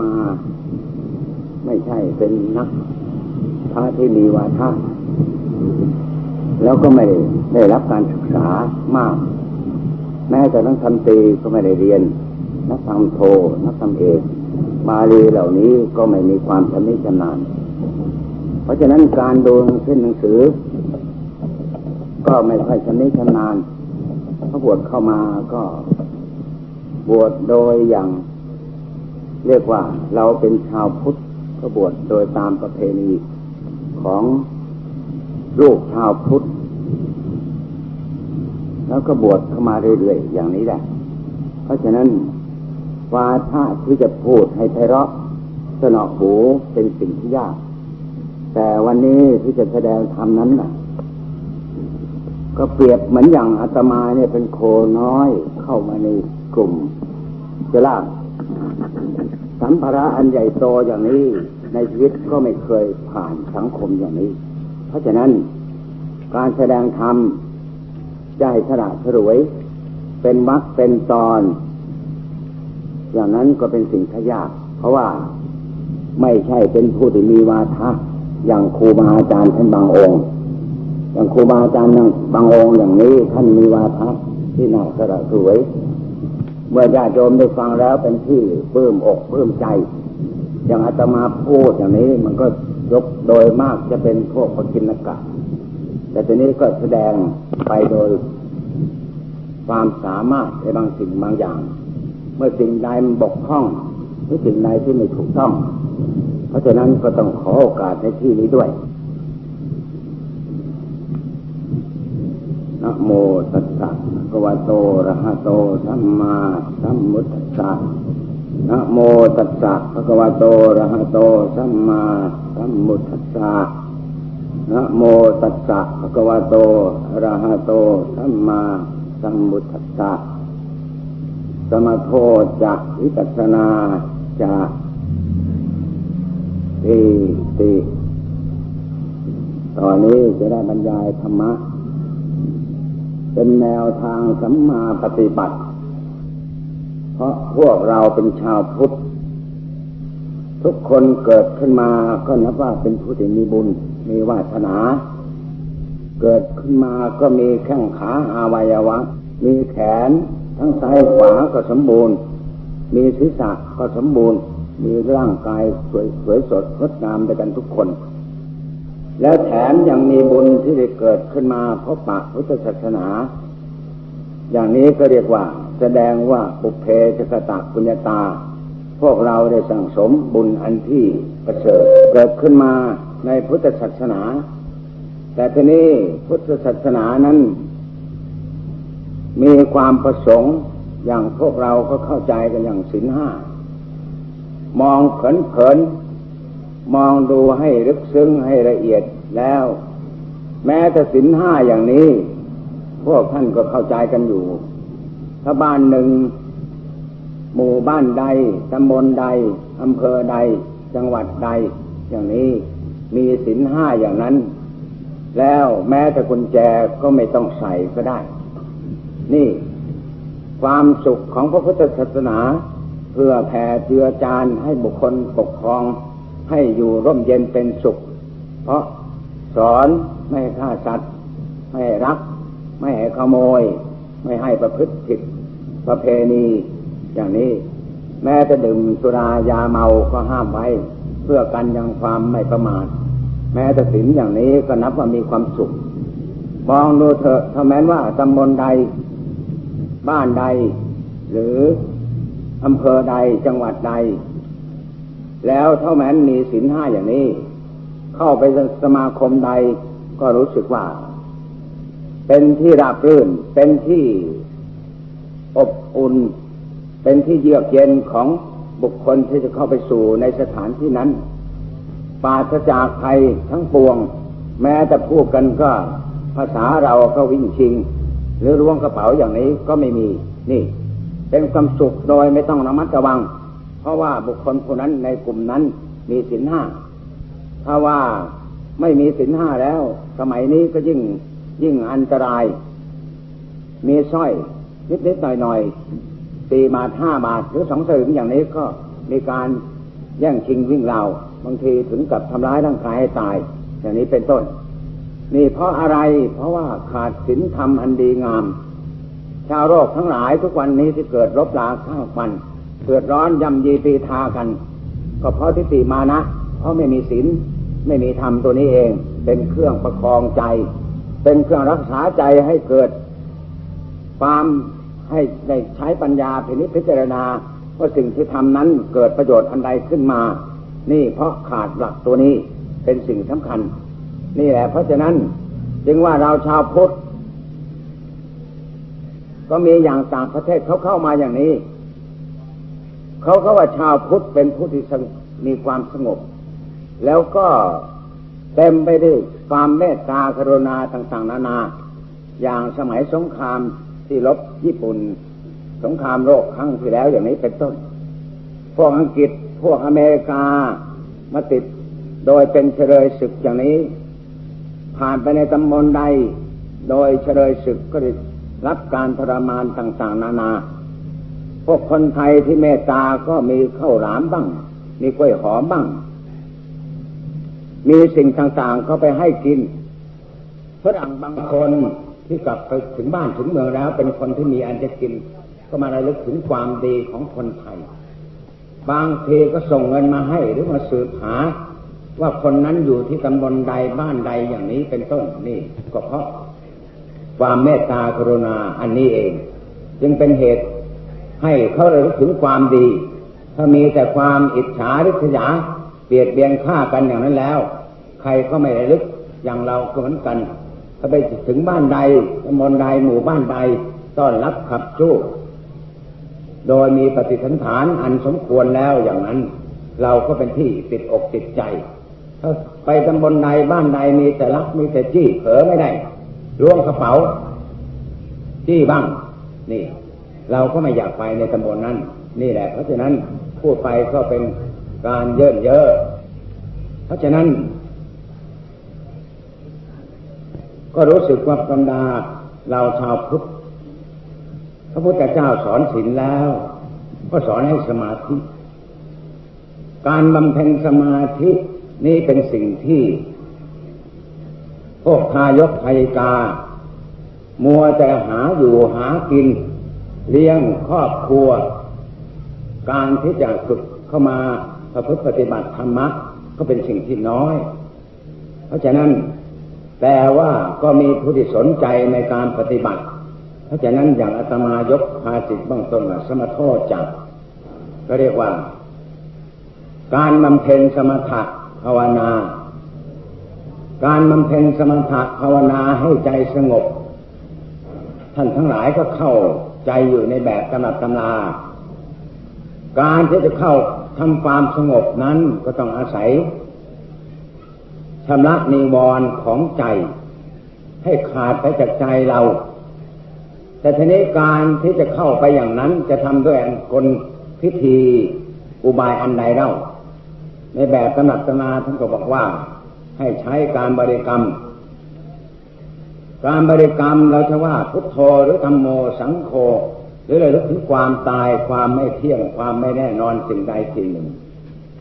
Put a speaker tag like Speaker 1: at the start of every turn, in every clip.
Speaker 1: มา ไม่ใช่เป็นนักพระที่มีวาทะแล้วก็ไม่ได้รับการศึกษามาก แม้แต่นักทำตีก็ไม่ได้เรียน นักทำโท นักทำเอกบาลีเหล่านี้ก็ไม่มีความชำนิชำนาญเพราะฉะนั้นการดูเส้นหนังสือ ก็ไม่ค่อยชำนิชำนาญพอบวชเข้ามาก็บวชโดยอย่าง เรียกว่าเราเป็นชาวพุทธก็บวชโดยตามประเพณีของลูกชาวพุทธ แล้วก็บวชเข้ามาเรื่อยๆอย่างนี้แหละ เพราะฉะนั้นวาทะที่จะพูดให้ไพเราะสนอหูเป็นสิ่งที่ยาก แต่วันนี้ที่จะแสดงธรรมนั้นน่ะ ก็เปรียบเหมือนอย่างอาตมาเนี่ยเป็นโคน้อยเข้ามาในกลุ่มจะลาก สัมภาระอันใหญ่โตอย่างนี้ ในชีวิตก็ไม่เคยผ่านสังคมอย่างนี้ เพราะฉะนั้นการแสดงธรรมจะให้ฉลาดฉลวย เป็นมรรคเป็นตอน อย่างนั้นก็เป็นสิ่งที่ยาก เพราะว่าไม่ใช่เป็นผู้ที่มีวาทะอย่างครูบาอาจารย์ท่านบางองค์ อย่างครูบาอาจารย์บางองค์อย่างนี้ท่านมีวาทะที่น่าสละสวย เมื่อญาติโยมได้ฟังแล้วเป็นที่ปลื้มอกปลื้มใจ อย่างอาตมาพูดอย่างนี้มันก็ยกโดยมากจะเป็นพวกปกินกะ แต่ทีนี้ก็แสดงไปโดยความสามารถในบางสิ่งบางอย่าง เมื่อสิ่งใดมันบกพร่องหรือสิ่งใดที่ไม่ถูกต้อง เพราะฉะนั้นก็ต้องขอโอกาสในที่นี้ด้วย นะโมตัสสะภะคะวะโตระหะโตสัมมาสัมพุทธัสสะนะโมตัสสะภะคะวะโตระหะโตสัมมาสัมพุทธัสสะนะโมตัสสะภะคะวะโตระหะโตสัมมาสัมพุทธัสสะสมโทจะวิปัสนาจะติติตอนนี้จะได้บรรยายธรรมะ เป็นแนวทางสัมมาปฏิบัติ เพราะพวกเราเป็นชาวพุทธ ทุกคนเกิดขึ้นมาก็นับว่าเป็นผู้ที่มีบุญ มีวาสนา เกิดขึ้นมาก็มีแข้งขาอาวัยวะ มีแขนทั้งซ้ายขวาก็สมบูรณ์ มีศีรษะก็สมบูรณ์ มีร่างกายสวยสวยสดงดงามด้วยกันทุกคน แล้วแถมยังมีบุญที่ได้เกิดขึ้นมาเพราะปะพุทธศาสนา อย่างนี้ก็เรียกว่า แสดงว่าปุเพจกตะปุญญาตา พวกเราได้สั่งสมบุญอันที่ประเสริฐเกิดขึ้นมาในพุทธศาสนา แต่ทีนี้พุทธศาสนานั้น มีความประสงค์อย่างพวกเราก็เข้าใจกันอย่างสินห้ามองเผินเผิน มองดูให้ลึกซึ้งให้ละเอียดแล้ว แม้แต่สินห้าอย่างนี้ พวกท่านก็เข้าใจกันอยู่ ถ้าบ้านหนึ่ง หมู่บ้านใดตำบลใดอำเภอใด จังหวัดใด อย่างนี้มีสินห้าอย่างนั้น แล้วแม้แต่กุญแจก็ไม่ต้องใส่ก็ได้ นี่ ความสุขของพระพุทธศาสนา เพื่อแผ่เจือจานให้บุคคลปกครอง ให้อยู่ร่มเย็นเป็นสุข เพราะสอนไม่ฆ่าสัตว์ ไม่รัก ไม่ให้ขโมย ไม่ให้ประพฤติผิดประเพณีอย่างนี้ แม้จะดื่มสุรายาเมาก็ห้ามไว้ เพื่อกันยังความไม่ประมาทแม้แต่ศีลอย่างนี้ก็นับว่ามีความสุข มองดูเถอะถ้าแม้นว่าตำบลใด บ้านใด หรืออำเภอใดจังหวัดใด แล้วเท่าแม้นมีศีลห้าอย่างนี้ เข้าไปสมาคมใดก็รู้สึกว่า เป็นที่ราบรื่น เป็นที่อบอุ่น เป็นที่เยือกเย็นของบุคคลที่จะเข้าไปสู่ในสถานที่นั้นปราศจากใครทั้งปวง แม้แต่พูดกันก็ภาษาเราก็วิ่งชิง หรือล้วงกระเป๋าอย่างนี้ก็ไม่มีนี่ เป็นความสุขโดยไม่ต้องระมัดระวัง เพราะว่าบุคคลคนนั้นในกลุ่มนั้นมีศีลห้าถ้าว่าไม่มีศีลห้าแล้ว สมัยนี้ก็ยิ่งยิ่งอันตราย มีสร้อยนิดนิดหน่อยหน่อยสี่บาทห้าบาทหรือสองสลึงอย่างนี้ก็มีการแย่งชิงวิ่งเราบางทีถึงกับทำร้ายร่างกายให้ตาย อย่างนี้เป็นต้น นี่เพราะอะไรเพราะว่าขาดศีลธรรมอันดีงาม ชาวโลกทั้งหลายทุกวันนี้ที่เกิดรบราข้าวมัน เกิดร้อนยำยีปีทากัน ก็เพราะทิฏฐิมานะ เพราะไม่มีศีลไม่มีธรรมตัวนี้เอง เป็นเครื่องประคองใจ เป็นเครื่องรักษาใจให้เกิด ความให้ได้ใช้ปัญญาพินิจพิจารณาว่าสิ่งที่ทำนั้นเกิดประโยชน์อันใดขึ้นมา นี่เพราะขาดหลักตัวนี้เป็นสิ่งสำคัญ นี่แหละ เพราะฉะนั้นจึงว่าเราชาวพุทธก็มีอย่างต่างประเทศเขาเข้ามาอย่างนี้ เขาก็ว่าชาวพุทธเป็นผู้ที่มีความสงบ แล้วก็เต็มไปด้วยความเมตตากรุณาต่างๆ นานา อย่างสมัยสงครามที่ลบญี่ปุ่น สงครามโลกครั้งที่แล้วอย่างนี้เป็นต้น พวกอังกฤษพวกอเมริกามาติดโดยเป็นเฉลยศึกอย่างนี้ ผ่านไปในตำบลใด โดยเฉลยศึกก็ได้รับการทรมานต่างๆ นานา พวกคนไทยที่เมตตาก็มีข้าวหลามบ้าง มีกล้วยหอมบ้าง มีสิ่งต่างๆก็ไปให้กินฝรั่งบางคนที่กลับไปถึงบ้านถึงเมืองแล้ว เป็นคนที่มีอันจะกิน ก็มาระลึกถึงความดีของคนไทย บางทีก็ส่งเงินมาให้หรือมาสืบหา ว่าคนนั้นอยู่ที่ตำบลใดบ้านใดอย่างนี้เป็นต้นนี่ ก็เพราะความเมตตากรุณาอันนี้เอง จึงเป็นเหตุ ให้เขาระลึกถึงความดี ถ้ามีแต่ความอิจฉาริษยาเบียดเบียนฆ่ากันอย่างนั้นแล้ว ใครก็ไม่ระลึกอย่างเราก็เหมือนกัน ถ้าไปถึงบ้านใดตำบลใดหมู่บ้านใดต้อนรับขับสู้โดยมีปฏิสันฐานอันสมควรแล้วอย่างนั้น เราก็เป็นที่ติดอกติดใจ ถ้าไปตำบลใดบ้านใดมีแต่ลักมีแต่จี้เผลอไม่ได้ล้วงกระเป๋าจี้บ้างนี่ เราก็ไม่อยากไปในตำบลนั้น นี่แหละ เพราะฉะนั้นพูดไปก็เป็นการเยอะเยอะ เพราะฉะนั้น ก็รู้สึกว่าบรรดาเราชาวพุทธพระพุทธเจ้าสอนศีลแล้ว ก็สอนให้สมาธิ การบำเพ็ญสมาธินี่เป็นสิ่งที่ พวกทายกทายกา มัวแต่หาอยู่หากิน เลี้ยงครอบครัว การที่จะฝึกเข้ามาประพฤติปฏิบัติธรรมะก็เป็นสิ่งที่น้อย เพราะฉะนั้นแต่ว่าก็มีผู้ที่สนใจในการปฏิบัติ เพราะฉะนั้นอย่างอาตมายกภาสิตบ้างต้นสมโทษจักก็เรียกว่า การบำเพ็ญสมถะภาวนา การบำเพ็ญสมถะภาวนาให้ใจสงบ ท่านทั้งหลายก็เข้า ใจอยู่ในแบบตำนับตำราการที่จะเข้าทำความสงบนั้นก็ต้องอาศัยชำระนิวรณ์ของใจ ให้ขาดไปจากใจเรา แต่ทีนี้การที่จะเข้าไปอย่างนั้นจะทำด้วยกลพิธีอุบายอันใดเล่าในแบบตำหนักตนาท่านก็บอกว่า ให้ใช้การบริกรรม การบริกรรมเราจะว่าพุทโธหรือธรรมโมสังโฆหรืออะไรลึกถึงความตายความไม่เที่ยงความไม่แน่นอนสิ่งใดสิ่งหนึ่ง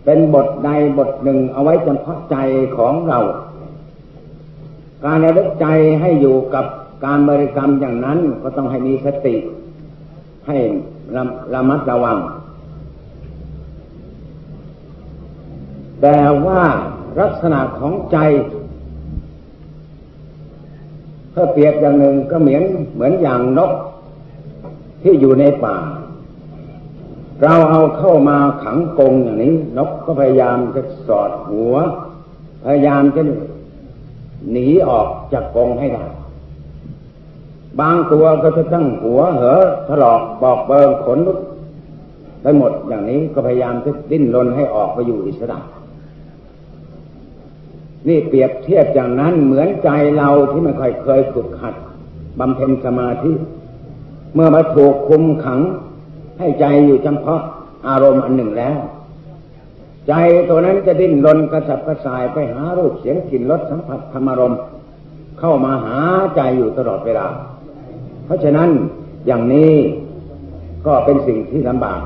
Speaker 1: เป็นบทใดบทหนึ่งเอาไว้จำเพาะใจของเรา การระลึกใจให้อยู่กับการบริกรรมอย่างนั้นก็ต้องให้มีสติ ให้ระระมัดระวัง แต่ว่าลักษณะของใจ ถ้าเปรียบอย่างหนึ่งก็เหมือนเหมือนอย่างนกที่อยู่ในป่า เราเอาเข้ามาขังกงอย่างนี้ นกก็พยายามจะสอดหัว พยายามจะหนีออกจากกงให้ได้ บางตัวก็จะตั้งหัวเหอถลอกบอกเบิงขนลุกไปหมดอย่างนี้ก็พยายามจะดิ้นรนให้ออกไปอยู่อิสระ นี่เปรียบเทียบอย่างนั้นเหมือนใจเราที่ไม่ค่อยเคยฝึกหัดบำเพ็ญสมาธิ เมื่อมาถูกคุมขัง ให้ใจอยู่เฉพาะอารมณ์อันหนึ่งแล้ว ใจตัวนั้นจะดิ้นรนกระสับกระส่ายไปหารูปเสียงกลิ่นรสสัมผัสธรรมารมณ์เข้ามาหาใจอยู่ตลอดเวลา เพราะฉะนั้นอย่างนี้ก็เป็นสิ่งที่ลำบาก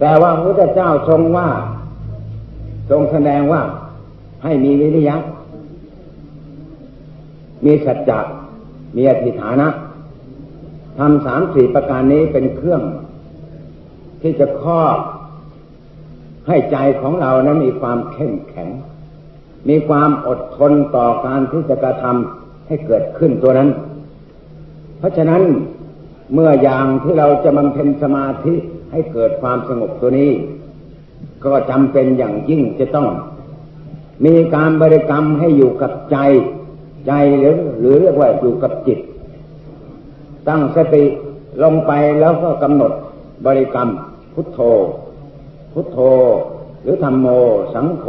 Speaker 1: แแต่ว่าพระพุทธเจ้าทรงว่า ทรงแสดงว่า ให้มีวิริยะ มีสัจจะ มีอธิฐานะทำสามสี่ประการนี้เป็นเครื่อง ที่จะครอบให้ใจของเรานั้นมีความเข้มแข็ง มีความอดทนต่อการที่จะกระทำให้เกิดขึ้นตัวนั้น เพราะฉะนั้นเมื่ออย่างที่เราจะบำเพ็ญสมาธิให้เกิดความสงบตัวนี้ ก็จำเป็นอย่างยิ่งจะต้อง มีการบริกรรมให้อยู่กับใจ ใจหรือหรือเรียกว่าอยู่กับจิต ตั้งสติลงไปแล้วก็กำหนดบริกรรม พุทโธ พุทโธ หรือธรรมโม สังโฆ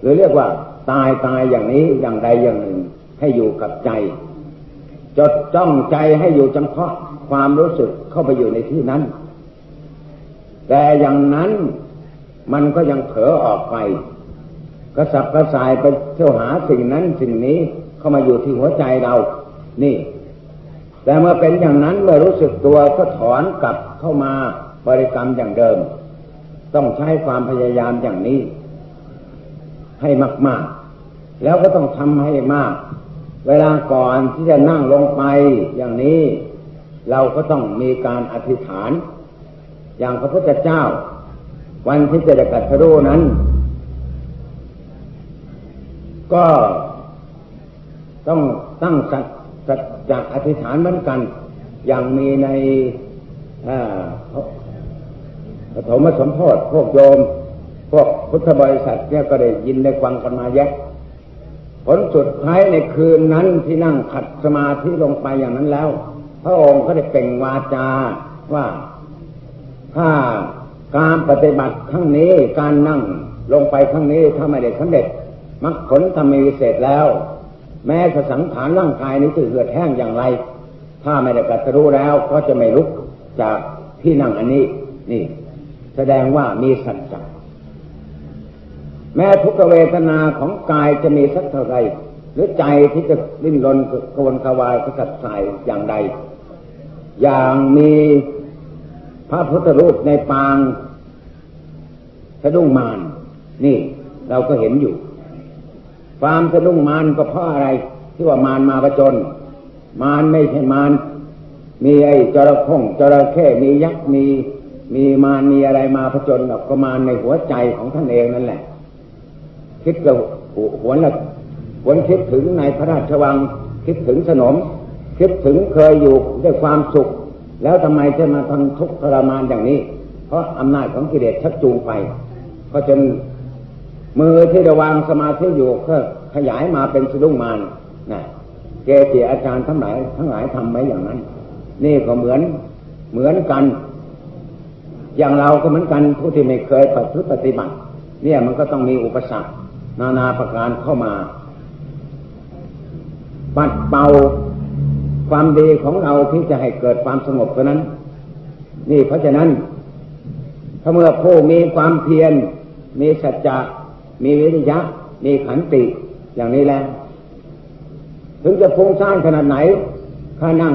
Speaker 1: หรือเรียกว่าตายตายอย่างนี้อย่างใดอย่างหนึ่งให้อยู่กับใจ จดจ้องใจให้อยู่เฉพาะความรู้สึกเข้าไปอยู่ในที่นั้น แต่อย่างนั้นมันก็ยังเผลอออกไป กระสับกระส่ายไปเที่ยวหาสิ่งนั้นสิ่งนี้เข้ามาอยู่ที่หัวใจเรา นี่ แต่เมื่อเป็นอย่างนั้นเมื่อรู้สึกตัวก็ถอนกลับเข้ามาบริกรรมอย่างเดิม ต้องใช้ความพยายามอย่างนี้ ให้มาก ๆ แล้วก็ต้องทำให้มาก เวลาก่อนที่จะนั่งลงไปอย่างนี้ เราก็ต้องมีการอธิษฐาน อย่างพระพุทธเจ้า วันที่จะได้กัตรู้นั้น ก็ต้องตั้งสัจจะอธิษฐานเหมือนกัน อย่างมีในปฐมสมโพธิพวกโยม พวกพุทธบริษัทเนี่ยก็ได้ยินได้ฟังกันมาเยะ ผลสุดท้ายในคืนนั้นที่นั่งขัดสมาธิลงไปอย่างนั้นแล้ว พระองค์ก็ได้เป่งวาจาว่าถ้าการปฏิบัติครั้งนี้การนั่งลงไปครั้งนี้ถ้าไม่ได้สำเร็จ มรรคผลทำมีวิเศษแล้ว แม้สังขารร่างกายนี้จะเหือดแห้งอย่างไร ถ้าไม่ได้กัตรู้แล้วก็จะไม่ลุกจากที่นั่งอันนี้ นี่ แสดงว่ามีสัจจะแม้ทุกเวทนาของกายจะมีสักเท่าไรหรือใจที่จะลิ้นรนกวนกวายกระสับสายอย่างใด อย่างมีพระพุทธรูปในปางสะดุ้งมาน นี่เราก็เห็นอยู่ ความสะดุ้งมานก็เพราะอะไร ที่ว่ามานมาประจน มานไม่ใช่มานมีไอ้จระเข้งจระเข้มียักษ์มีมีมารมีอะไรมาผจญหรอกก็มารในหัวใจของท่านเองนั่นแหละ คิดกับหวนละหวนคิดถึงในพระราชวัง คิดถึงสนม คิดถึงเคยอยู่ด้วยความสุข แล้วทำไมจะมาทำทุกข์ทรมานอย่างนี้ เพราะอำนาจของกิเลสชักจูงไป ก็จน มือที่ระวางสมาธิอยู่ก็ขยายมาเป็นสะดุ้งมานนะเกจิอาจารย์ทั้งหลายทั้งหลายทำไว้อย่างนั้น นี่ก็เหมือนเหมือนกัน อย่างเราก็เหมือนกันผู้ที่ไม่เคยปฏิบัติ เนี่ยมันก็ต้องมีอุปสรรคนานาประการเข้ามา ปัดเป่าความดีของเราที่จะให้เกิดความสงบเท่านั้น นี่เพราะฉะนั้น ถ้าเมื่อผู้มีความเพียรมีสัจจะ มีวิริยะ มีขันติอย่างนี้แล้วถึงจะฟุ้งซ่านขนาดไหนถ้านั่ง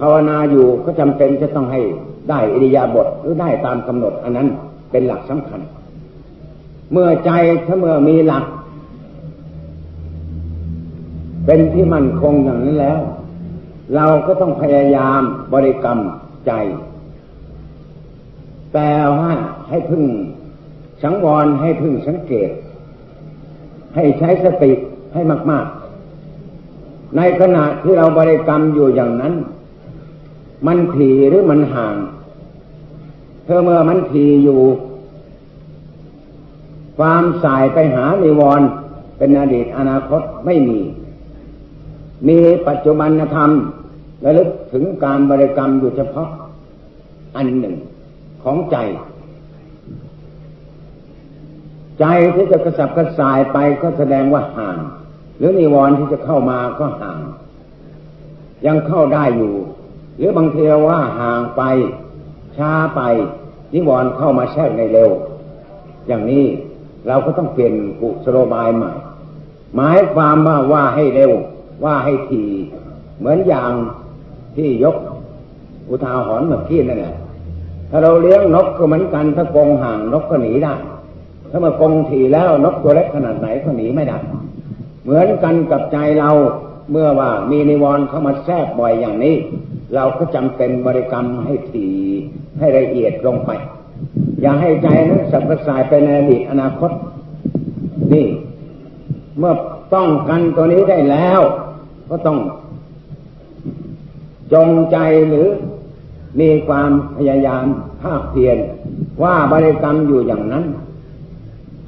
Speaker 1: ภาวนาอยู่ก็จำเป็นจะต้องให้ได้อิริยาบถหรือได้ตามกำหนด อันนั้นเป็นหลักสำคัญ เมื่อใจถ้าเมื่อมีหลัก เป็นที่มั่นคงอย่างนี้แล้ว เราก็ต้องพยายามบริกรรมใจ แต่ว่าให้พึ่งสังวรให้พึ่งสังเกต ให้ใช้สติให้มาก ๆ ในขณะที่เราบริกรรมอยู่อย่างนั้น มันผีหรือมันห่างเธอเมื่อมันผีอยู่ ความสายไปหานิวรณ์เป็นอดีตอนาคตไม่มี มีปัจจุบันธรรมและลึกถึงการบริกรรมอยู่เฉพาะ อันหนึ่งของใจ ใจที่จะกระสับกระส่ายไปก็แสดงว่าห่าง หรือนิวรณ์ที่จะเข้ามาก็ห่าง ยังเข้าได้อยู่ หรือบางทีว่าห่างไป ช้าไป นิวรณ์เข้ามาแทรกในเร็ว อย่างนี้เราก็ต้องเปลี่ยนกุศโลบายใหม่ หมายความว่าว่าให้เร็ว ว่าให้ทีเหมือนอย่างที่ยกอุทาหรณ์เมื่อกี้นั่นแหละถ้าเราเลี้ยงนกก็เหมือนกันถ้ากองห่างนกก็หนีได้ ถ้ามากงทีแล้วนกตัวเล็กขนาดไหนก็หนีไม่ได้ เหมือนกันกับใจเราเมื่อว่ามีนิวรณ์เข้ามาแทรกบ่อยอย่างนี้ เราก็จำเป็นบริกรรมให้ถี่ให้ละเอียดลงไป อย่าให้ใจนั้นสับกระส่ายไปในอดีตอนาคต นี่ เมื่อต้องกันตัวนี้ได้แล้ว ก็ต้อง จงใจหรือมีความพยายามภาคเพียรว่าบริกรรมอยู่อย่างนั้น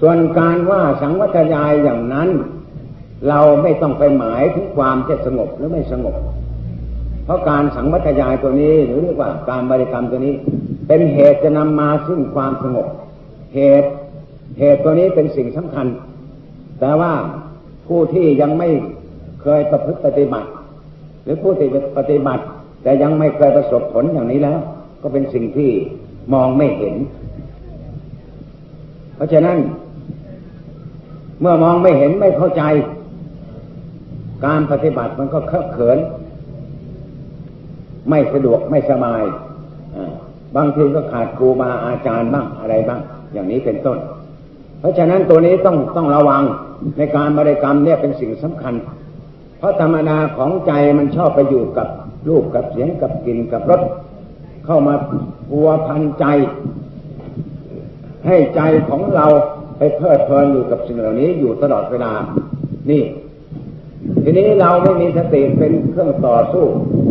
Speaker 1: ส่วนการว่าสังวัตยายอย่างนั้น เราไม่ต้องไปหมายถึงความจะสงบหรือไม่สงบ เพราะการสังวัตยายตัวนี้หรือเรียกว่าการบริกรรมตัวนี้ เป็นเหตุจะนำมาซึ่งความสงบ เหตุเหตุตัวนี้เป็นสิ่งสำคัญ แต่ว่าผู้ที่ยังไม่เคยประพฤติปฏิบัติ หรือผู้ที่ปฏิบัติ แต่ยังไม่เคยประสบผลอย่างนี้แล้ว ก็เป็นสิ่งที่มองไม่เห็น เพราะฉะนั้น เมื่อมองไม่เห็นไม่เข้าใจ การปฏิบัติมันก็เคอะเขิน ไม่สะดวกไม่สบายบางทีก็ขาดครูบาอาจารย์บ้างอะไรบ้าง อย่างนี้เป็นต้น เพราะฉะนั้นตัวนี้ต้องต้องระวังในการบริกรรมเนี่ยเป็นสิ่งสำคัญ เพราะธรรมดาของใจมันชอบไปอยู่กับรูปกับเสียงกับกลิ่นกับรสเข้ามาพัวพันใจ ให้ใจของเรา ไปเพลิดเพลินอยู่กับสิ่งเหล่านี้อยู่ตลอดเวลา นี่ ทีนี้เราไม่มีสติเป็นเครื่องต่อสู้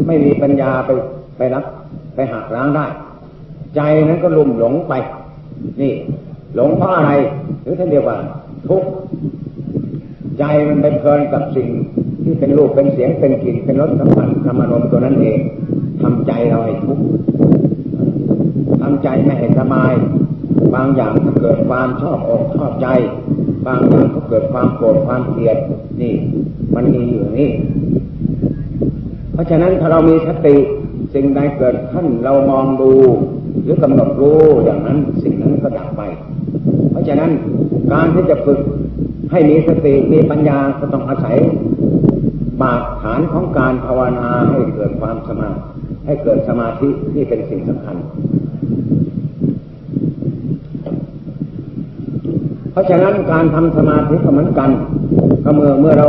Speaker 1: ไม่มีปัญญาไปไปรับไปหักล้างได้ ใจนั้นก็ลุ่มหลงไป นี่ หลงเพราะอะไร หรือท่านเรียกว่า ทุกข์ใจมันไปเพลินกับสิ่งที่เป็นรูปเป็นเสียงเป็นกลิ่นเป็นรสสัมผัสธรรมารมตัวนั้นเองทำใจเราให้ทุกข์ทำใจไม่ให้สบาย บางอย่างก็เกิดความชอบอกชอบใจ บางอย่างก็เกิดความโกรธความเกลียดนี่ มันมีอยู่นี่ เพราะฉะนั้นถ้าเรามีสติสิ่งใดเกิดขึ้นเรามองดู หรือกำหนดรู้อย่างนั้นสิ่งนั้นก็ดับไป เพราะฉะนั้นการที่จะฝึกให้มีสติมีปัญญาก็ต้องอาศัยบาดฐานของการภาวนาให้เกิดความสมาให้เกิดสมาธินี่เป็นสิ่งสำคัญ เพราะฉะนั้นการทำสมาธิก็เหมือนกันก็เมื่อเมื่อเรา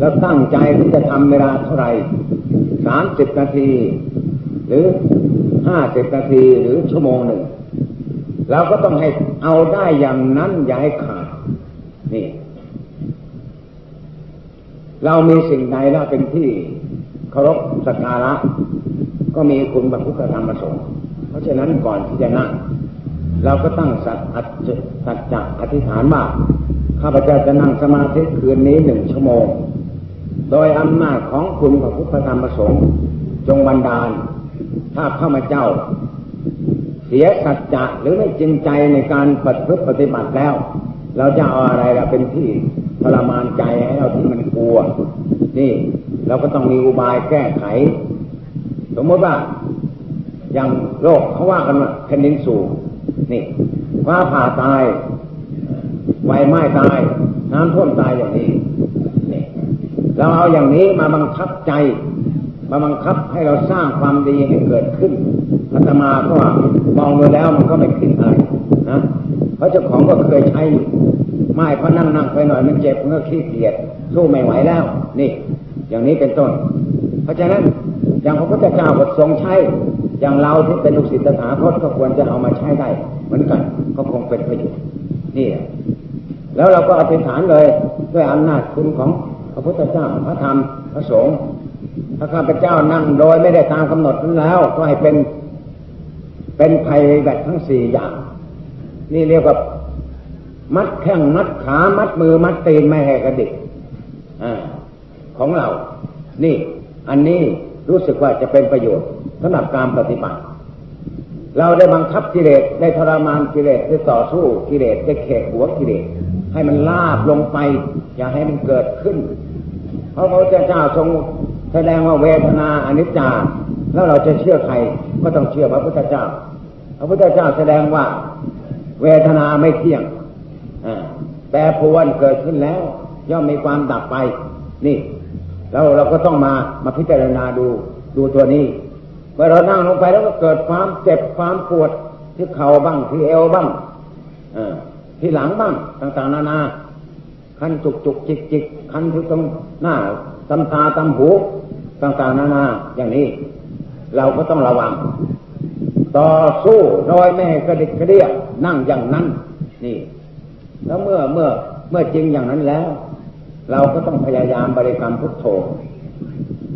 Speaker 1: เราตั้งใจที่จะทำเวลาเท่าไหร่สามสิบนาที หรือห้าสิบนาทีหรือชั่วโมงหนึ่งเราก็ต้องให้เอาได้อย่างนั้นอย่าให้ขาดนี่ เรามีสิ่งใดแล้วเป็นที่เคารพสักการะก็มีคุณพระพุทธธรรมประสงค์เพราะฉะนั้นก่อนที่จะนั่ง เราก็ตั้งสัตสัจจะอธิษฐานว่าข้าพเจ้าจะนั่งสมาธิคืนนี้หนึ่งชั่วโมง โดยอำนาจของคุณพระพุทธธรรมประสงค์จงบันดาล ถ้าข้าพเจ้า เสียสัจจะหรือไม่จริงใจในการปฏิบัติปฏิบัติแล้ว เราจะเอาอะไรเราเป็นที่ทรมานใจให้เราที่มันกลัว นี่เราก็ต้องมีอุบายแก้ไข สมมติว่าอย่างโรคเขาว่ากันว่าแผ่นดินสูง นี่ฟ้าผ่าตายไฟไหม้ตายน้ำท่วมตายอย่างนี้นี่เราเอาอย่างนี้มาบังคับใจ มาบังคับให้เราสร้างความดีให้เกิดขึ้นอาตมาก็มองดูแล้วมันก็ไม่ผิดอะไรนะเพราะเจ้าของก็เคยใช้ไม่เพราะนั่งนั่งไปหน่อยมันเจ็บมันก็ขี้เกียจสู้ไม่ไหวแล้ว นี่ อย่างนี้เป็นต้น เพราะฉะนั้นอย่างพระพุทธเจ้าก็ทรงใช้ อย่างเราที่เป็นลูกศิษย์ตถาคตก็ควรจะเอามาใช้ได้ เหมือนกันก็คงเป็นประโยชน์นี่แล้วเราก็อธิษฐานเลยด้วยอำนาจคุณของพระพุทธเจ้าพระธรรมพระสงฆ์ถ้าข้าพเจ้านั่งโดยไม่ได้ตามกำหนดนั้นแล้ว ก็ให้เป็นเป็นภัยแบบทั้งสี่อย่าง นี่เรียกว่ามัดแข้งมัดขา มัดมือ มัดตีนไม่ให้กระดิกของเรา นี่ อันนี้ รู้สึกว่าจะเป็นประโยชน์สำหรับการปฏิบัติ เราได้บังคับกิเลสได้ทรมานกิเลสได้ต่อสู้กิเลสได้เขกหัวกิเลสให้มันลาบลงไป อย่าให้มันเกิดขึ้น เพราะพระเจ้าทรงแสดงว่าเวทนาอนิจจาแล้วเราจะเชื่อใครก็ต้องเชื่อพระพุทธเจ้า พระพุทธเจ้าแสดงว่า เวทนาไม่เที่ยงแต่พวนเกิดขึ้นแล้ว ย่อมมีความดับไป นี่ แล้วเราก็ต้องมามาพิจารณาดูดูตัวนี้เมื่อเรานั่งลงไปแล้วก็เกิดความเจ็บความปวดที่เข่าบ้างที่เอวบ้างอที่หลังบ้างต่างๆ นานา คันจุกจุกจิกจิกคันที่ตรงหน้าตำตาตำหูต่างๆ นานา อย่างนี้ เราก็ต้องระวัง ต่อสู้รอยแม่กระดิกกระเดียนั่งอย่างนั้น นี่ แล้วเมื่อเมื่อเมื่อจริงอย่างนั้นแล้ว เราก็ต้องพยายามบริกรรมพุทโธ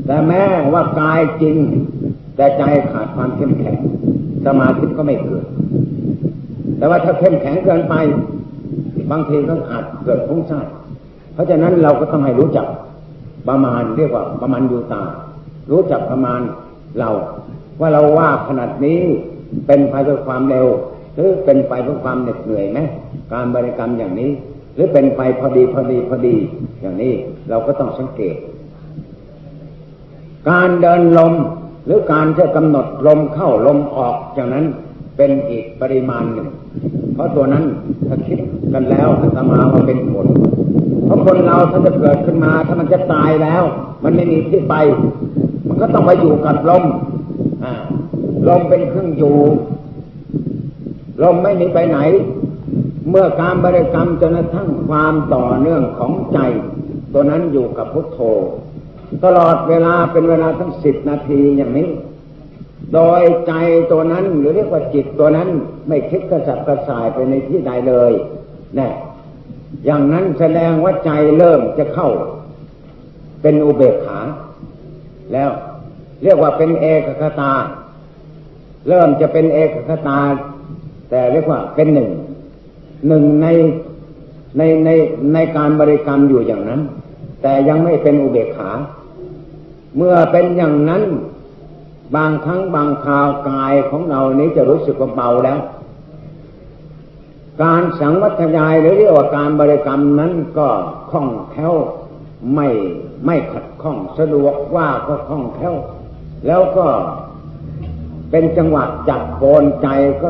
Speaker 1: แต่แม้ว่ากายจริง แต่ใจขาดความเข้มแข็ง สมาธิก็ไม่เกิด แต่ว่าถ้าเข้มแข็งเกินไป บางทีก็อาจเกิดฟุ้งซ่านเพราะฉะนั้นเราก็ต้องให้รู้จักประมาณเรียกว่าประมาณอยู่ตา รู้จักประมาณเรา ว่าเราว่าขนาดนี้เป็นไปเพื่อความเร็ว หรือเป็นไปเพื่อความเหน็ดเหนื่อยไหมการบริกรรมอย่างนี้ รือเป็นไปพอดีพอดีพอดี อย่างนี้เราก็ต้องสังเกต การเดินลมหรือการจะกำหนดลมเข้าลมออกจากนั้นเป็นอีกปริมาณหนึ่ง เพราะตัวนั้นถ้าคิดกันแล้วจะมาว่าเป็นผลเพราะคนเราถ้าจะเกิดขึ้นมา ถ้ามันจะตายแล้ว มันไม่มีที่ไป มันก็ต้องไปอยู่กับลมอ่าลมเป็นเครื่องอยู่ ลมไม่มีไปไหน เมื่อการบริกรรมจนกระทั่งความต่อเนื่องของใจ ตัวนั้นอยู่กับพุทโธ ตลอดเวลาเป็นเวลาทั้งสิบนาทีอย่างนี้ โดยใจตัวนั้นหรือเรียกว่าจิตตัวนั้นไม่คิดกระสับกระส่ายไปในที่ใดเลยนี่อย่างนั้นแสดงว่าใจเริ่มจะเข้า เป็นอุเบกขา แล้วเรียกว่าเป็นเอกคตา เริ่มจะเป็นเอกคตา แต่เรียกว่าเป็นหนึ่ง หนึ่งในในในในการบริกรรมอยู่อย่างนั้น แต่ยังไม่เป็นอุเบกขา เมื่อเป็นอย่างนั้น บางครั้งบางคราวกายของเรานี้จะรู้สึกว่าเบาแล้ว การสังวัตยายหรือเรียกว่าการบริกรรมนั้นก็คล่องแคล่วไม่ไม่ขัดข้องสะดวกว่าก็คล่องแคล่วแล้วก็เป็นจังหวะจับโกนใจก็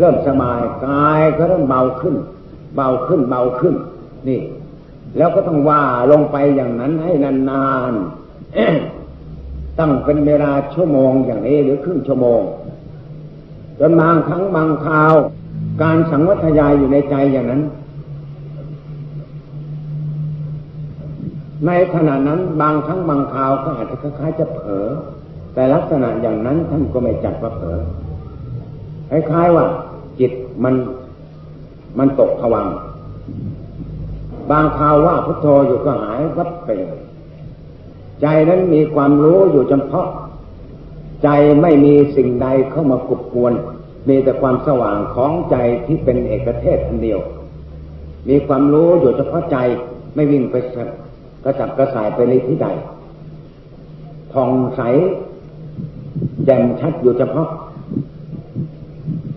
Speaker 1: เริ่มสบายกายก็เริ่มเบาขึ้น เบาขึ้นเบาขึ้น นี่ แล้วก็ต้องว่าลงไปอย่างนั้นให้นานๆตั้งเป็นเวลาชั่วโมงอย่างนี้หรือครึ่งชั่วโมงจนบางครั้งบางคราว การสังวัตยายอยู่ในใจอย่างนั้น ในขณะนั้นบางครั้งบางคราวก็อาจจะคล้ายๆจะเผลอแต่ลักษณะอย่างนั้นท่านก็ไม่จัดว่าเผลอคล้ายๆว่า มันมันตกผวังบางคราวว่าพุทโธอยู่ก็หายวับไปเลยใจนั้นมีความรู้อยู่เฉพาะ ใจไม่มีสิ่งใดเข้ามากบกวน มีแต่ความสว่างของใจที่เป็นเอกเทศอันเดียว มีความรู้อยู่เฉพาะใจไม่วิ่งไปกระจับกระสายไปในที่ใดผ่องใสแจ่มชัดอยู่เฉพาะ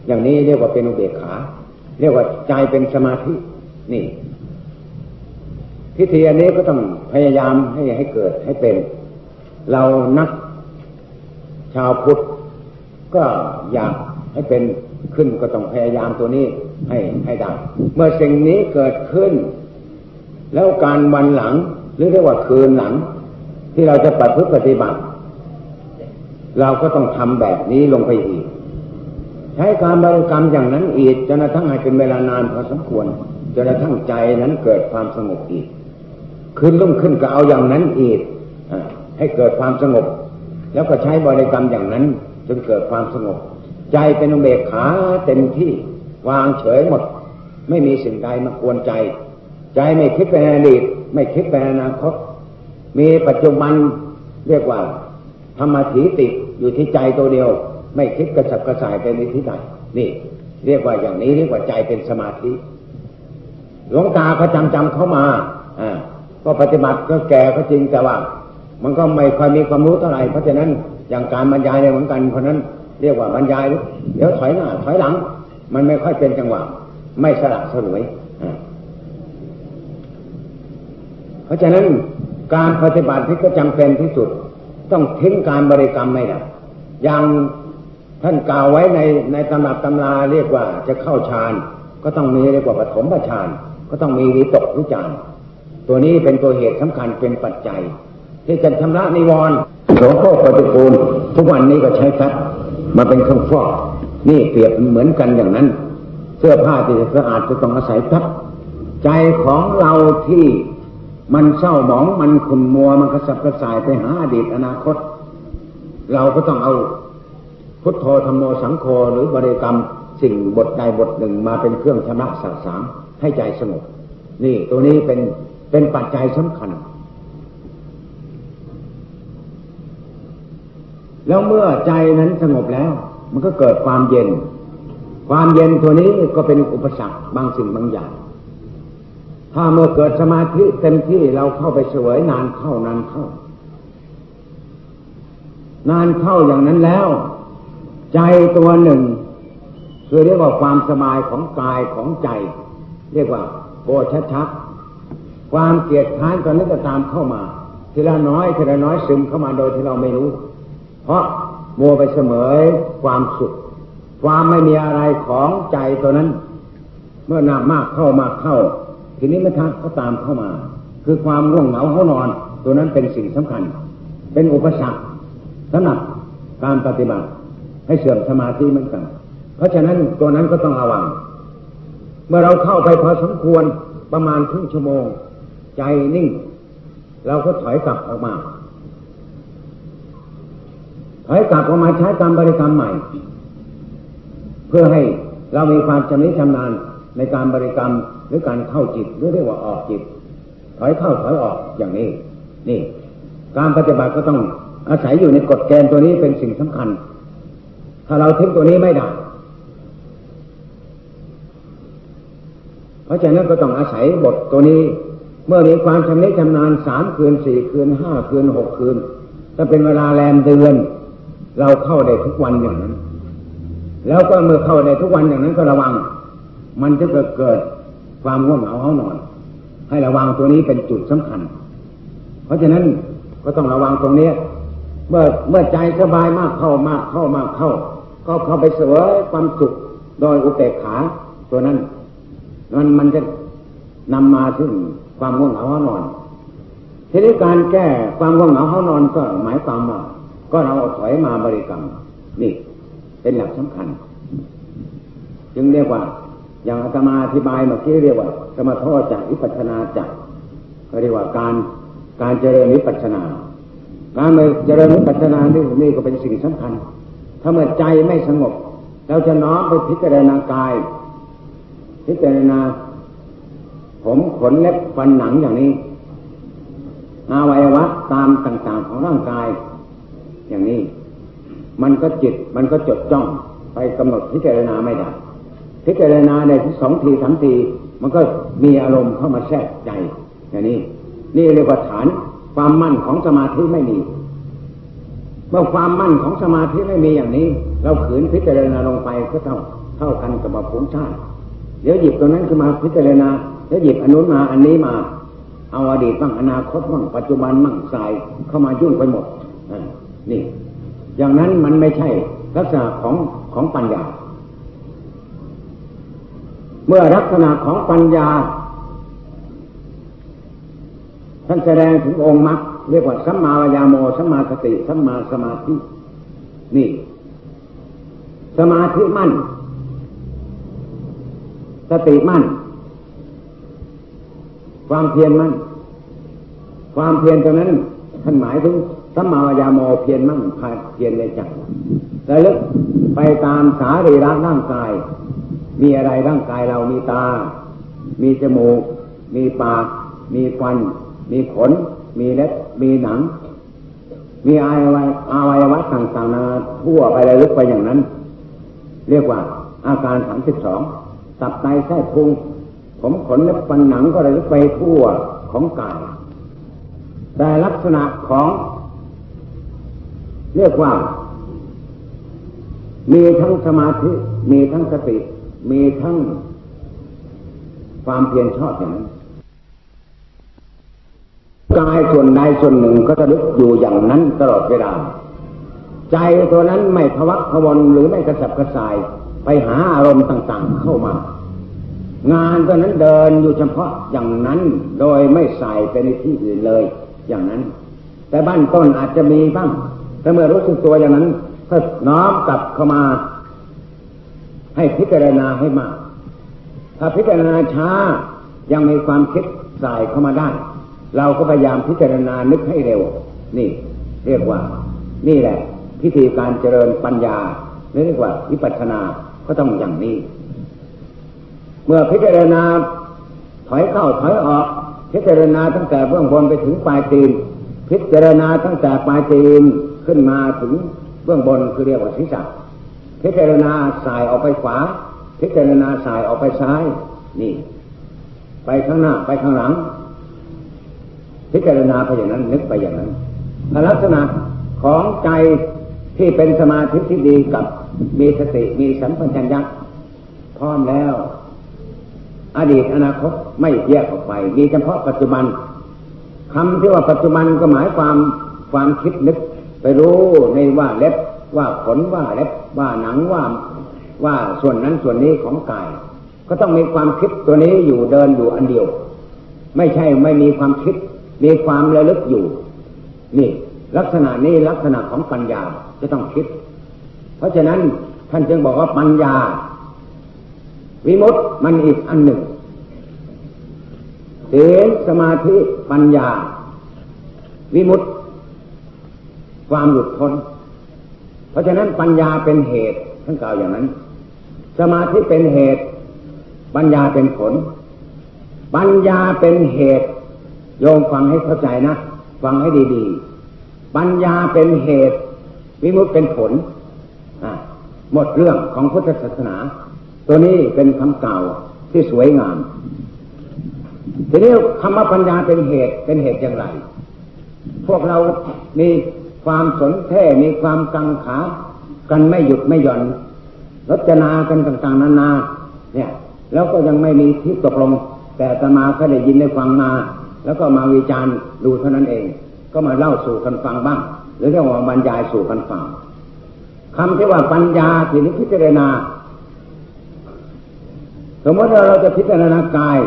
Speaker 1: อย่างนี้เรียกว่าเป็นอุเบกขา เรียกว่าใจเป็นสมาธิ นี่ พิธีอันนี้ก็ต้องพยายามให้ให้เกิดให้เป็น เรานักชาวพุทธก็อยากให้เป็นขึ้นก็ต้องพยายามตัวนี้ให้ให้ได้ เมื่อสิ่งนี้เกิดขึ้น แล้วการวันหลังหรือเรียกว่าคืนหลัง ที่เราจะปฏิปฏิบัติ เราก็ต้องทำแบบนี้ลงไปอีก ใช้การบริกรรมอย่างนั้นอีกจนกระทั่งให้เป็นเวลานานพอสมควรจนกระทั่งใจนั้นเกิดความสงบอีกคืนรุ่งขึ้นก็เอาอย่างนั้นอีกอให้เกิดความสงบ แล้วก็ใช้บริกรรมอย่างนั้น จนเกิดความสงบ ใจเป็นอุเบกขาเต็มที่วางเฉยหมด ไม่มีสิ่งใดมากวนใจ ใจไม่คิดไปอดีตไม่คิดไปอนาคตมีปัจจุบันเรียกว่าธรรมถีติอยู่ที่ใจตัวเดียว ไม่คิดกระสับกระส่ายไปในที่ใดนี่ เรียกว่าอย่างนี้เรียกว่าใจเป็นสมาธิ หลวงตาเขาจำจำเข้ามาอ่าก็ปฏิบัติก็แก่ก็จริงแต่ว่า มันก็ไม่ค่อยมีความรู้เท่าไหร่เพราะฉะนั้นอย่างการบรรยายในเหมือนกันเพราะนั้นเรียกว่าบรรยายเดี๋ยวถอยหน้าถอยหลัง มันไม่ค่อยเป็นจังหวะ ไม่สละสลวยเพราะฉะนั้นการปฏิบัติที่ก็จำเป็นที่สุด ต้องทิ้งการบริกรรมไม่ได้อย่าง ท่านกล่าวไว้ในในตำรับตำราเรียกว่าจะเข้าฌานก็ต้องมีเรียกว่าปฐมฌานก็ต้องมีวิตกวิจาร์ตัวนี้เป็นตัวเหตุสำคัญเป็นปัจจัย ที่จะชำระนิวรณ์หลวงพ่อปฏิปูลทุกวันนี้ก็ใช้ครับมาเป็นเครื่องฟอกนี่เปรียบเหมือนกันอย่างนั้น เสื้อผ้าที่สะอาดจะต้องอาศัยพัดใจของเราที่มันเศร้าหมองมันขุ่นมัวมันกระสับกระส่ายไปหาอดีตอนาคต เราก็ต้องเอา พุทโธธรรมโมสังโฆหรือบริกรรมสิ่งบทใดบทหนึ่งมาเป็นเครื่องชำระสาสางให้ใจสงบ นี่ตัวนี้เป็นเป็นปัจจัยสำคัญ แล้วเมื่อใจนั้นสงบแล้ว มันก็เกิดความเย็น ความเย็นตัวนี้ก็เป็นอุปสรรคบางสิ่งบางอย่าง ถ้าเมื่อเกิดสมาธิเต็มที่เราเข้าไปเสวยนานเข้านานเข้า นานเข้าอย่างนั้นแล้ว ใจตัวหนึ่ง คือเรียกว่าความสบายของกายของใจ เรียกว่าโกชัดชักความเกลียดค้านตอนนี้ก็ตามเข้ามา ทีละน้อยทีละน้อยซึมเข้ามาโดยที่เราไม่รู้ เพราะมัวไปเสมอความสุข ความไม่มีอะไรของใจตัวนั้น เมื่อนามากเข้ามากเข้า ทีนี้ไม่ทักก็ตามเข้ามา คือความร่วงเหงาเขานอน ตัวนั้นเป็นสิ่งสำคัญ เป็นอุปสรรคสำหรับการปฏิบัติ ให้เสื่อมสมาธิเหมือนกัน เพราะฉะนั้นตัวนั้นก็ต้องระวัง เมื่อเราเข้าไปพอสมควรประมาณครึ่งชั่วโมง ใจนิ่ง เราก็ถอยกลับออกมา ถอยกลับออกมาใช้การบริกรรมใหม่ เพื่อให้เรามีความชำนิชำนาญในการบริกรรมหรือการเข้าจิตหรือเรียกว่าออกจิต ถอยเข้าถอยออกอย่างนี้ นี่ การปฏิบัติก็ต้องอาศัยอยู่ในกฎเกณฑ์ตัวนี้เป็นสิ่งสำคัญ ถ้าเราทิ้งตัวนี้ไม่ได้ เพราะฉะนั้นก็ต้องอาศัยบทตัวนี้ เมื่อมีความชำนิชำนาญสามคืนสี่คืนห้าคืนหกคืนถ้าเป็นเวลาแรมเดือน เราเข้าได้ทุกวันอย่างนั้น แล้วก็เมื่อเข้าได้ทุกวันอย่างนั้นก็ระวัง มันจะเกิดเกิดความง่วงเหงาเฮานอน ให้ระวังตัวนี้เป็นจุดสำคัญ เพราะฉะนั้นก็ต้องระวังตรงนี้ เมื่อเมื่อใจสบายมากเข้ามากเข้ามากเข้า ก็เข้าไปเสวยความสุขโดยอุเบกขาตัวนั้นมันมันจะนำมาถึงความง่วงเหงาห้านอนทีนี้การแก้ความง่วงเหงาห้านอนก็หมายความว่าก็เราถอยมาบริกรรมนี่ เป็นหลักสำคัญ จึงเรียกว่า อย่างอาตมาอธิบายเมื่อกี้เรียกว่าสมทอจากวิปัชนาจากเขาเรียกว่าการการเจริญวิปัชนา การเจริญวิปัชนานี่นี่ก็เป็นสิ่งสำคัญ ถ้าเมื่อใจไม่สงบ เราจะน้อมไปพิจารณากาย พิจารณา ผมขนเล็บฟันหนังอย่างนี้อาวัยวะตามต่างๆของร่างกาย อย่างนี้ มันก็จิตมันก็จดจ้องไปกำหนดพิจารณาไม่ได้ พิจารณาในที่สองทีสามทีมันก็มีอารมณ์เข้ามาแทรกใจอย่างนี้ นี่เรียกว่าฐาน ความมั่นของสมาธิไม่มี เมื่อความมั่นของสมาธิไม่มีอย่างนี้ เราขืนพิจารณาลงไปก็เท่าเท่ากันกับว่าผงชาติเดี๋ยวหยิบตัวนั้นขึ้นมาพิจารณาแล้วหยิบอันนู้นมาอันนี้มา เอาอดีตบ้างอนาคตบ้างปัจจุบันบ้างใส่เข้ามายุ่งไปหมดนี่ อย่างนั้นมันไม่ใช่ลักษณะของของปัญญา เมื่อลักษณะของปัญญา ท่านแสดงถึงองค์มรรคเรียกว่าสัมมาวายาโมสัมมาสติสัมมาสมาธิ นี่ สมาธิมั่น สติมั่น ความเพียรมั่น ความเพียรตรงนั้นท่านหมายถึงสัมมาวายาโมเพียรมั่นเพียรในใจระลึกไปตามสารีระร่างกาย มีอะไรร่างกายเรามีตา มีจมูก มีปาก มีฟัน มีขน มีเล็บ มีหนัง มีอวัยวะอวัยวะต่างๆนาทั่วไประลึกไปอย่างนั้น เรียกว่า อาการสามสิบสองตับไตไส้พุงผมขนและฟันหนังก็ระลึกไปทั่วของกายแต่ลักษณะของ เรียกว่า มีทั้งสมาธิ มีทั้งสติ มีทั้งความเพียรชอบอย่างนั้น กายส่วนใดส่วนหนึ่งก็จะลึกอยู่อย่างนั้นตลอดเวลา ใจตัวนั้นไม่ทวักพวนหรือไม่กระสับกระส่ายไปหาอารมณ์ต่างๆเข้ามา งานตอนนั้นเดินอยู่เฉพาะอย่างนั้นโดยไม่ใส่ไปในที่อื่นเลย อย่างนั้น แต่บ้านต้นอาจจะมีบ้างแต่เมื่อรู้สึกตัวอย่างนั้นก็น้อมกลับเข้ามา ให้พิจารณาให้มาก ถ้าพิจารณาช้ายังมีความคิดใสายเข้ามาได้ เราก็พยายามพิจารณานึกให้เร็ว นี่ เรียกว่า นี่แหละ พิธีการเจริญปัญญาเรียกว่าวิปัสสนาก็ต้องอย่างนี้ เมื่อพิจารณาถอยเข้าถอยออก พิจารณาตั้งแต่เบื้องบนไปถึงปลายตีน พิจารณาตั้งแต่ปลายตีนขึ้นมาถึงเบื้องบนคือเรียกว่าศีรษะพิจารณาสายออกไปขวา พิจารณาสายออกไปซ้าย นี่ ไปข้างหน้าไปข้างหลัง พิจารณาไปอย่างนั้น นึกไปอย่างนั้นลักษณะของใจที่เป็นสมาธิที่ดีกับมีสติมีสัมปชัญญะพร้อมแล้ว อดีตอนาคตไม่แยกออกไปมีเฉพาะปัจจุบันคำที่ว่าปัจจุบันก็หมายความความคิดนึกไปรู้ในว่าเล็บว่าขนว่าเล็บว่าหนังว่าว่าส่วนนั้นส่วนนี้ของกาย ก็ต้องมีความคิดตัวนี้อยู่เดินอยู่อันเดียว ไม่ใช่ไม่มีความคิด มีความระลึกอยู่ นี่ ลักษณะนี้ลักษณะของปัญญาจะต้องคิด เพราะฉะนั้นท่านจึงบอกว่าปัญญา วิมุตต์มันอีกอันหนึ่งศีลสมาธิปัญญา วิมุตต์ความหลุดพ้น เพราะฉะนั้นปัญญาเป็นเหตุท่านกล่าวอย่างนั้น สมาธิเป็นเหตุ ปัญญาเป็นผล ปัญญาเป็นเหตุ โยมฟังให้เข้าใจนะ ฟังให้ดีๆ ปัญญาเป็นเหตุ วิมุตเป็นผลหมดเรื่องของพุทธศาสนา ตัวนี้เป็นคำกล่าวที่สวยงาม ทีนี้คำว่าปัญญาเป็นเหตุเป็นเหตุอย่างไร พวกเรามีความสนแท้มีความกังขา กันไม่หยุดไม่หย่อนรจนากันต่างๆ นานา เนี่ย แล้วก็ยังไม่มีที่ตกลง แต่ตมาก็ได้ยินได้ฟังมา แล้วก็มาวิจารณ์ดูเท่านั้นเอง ก็มาเล่าสู่กันฟังบ้าง หรือเรียกว่าบรรยายสู่กันฟังคำที่ว่าปัญญาที่นี้พิจารณา สมมติว่าเราจะพิจารณากาย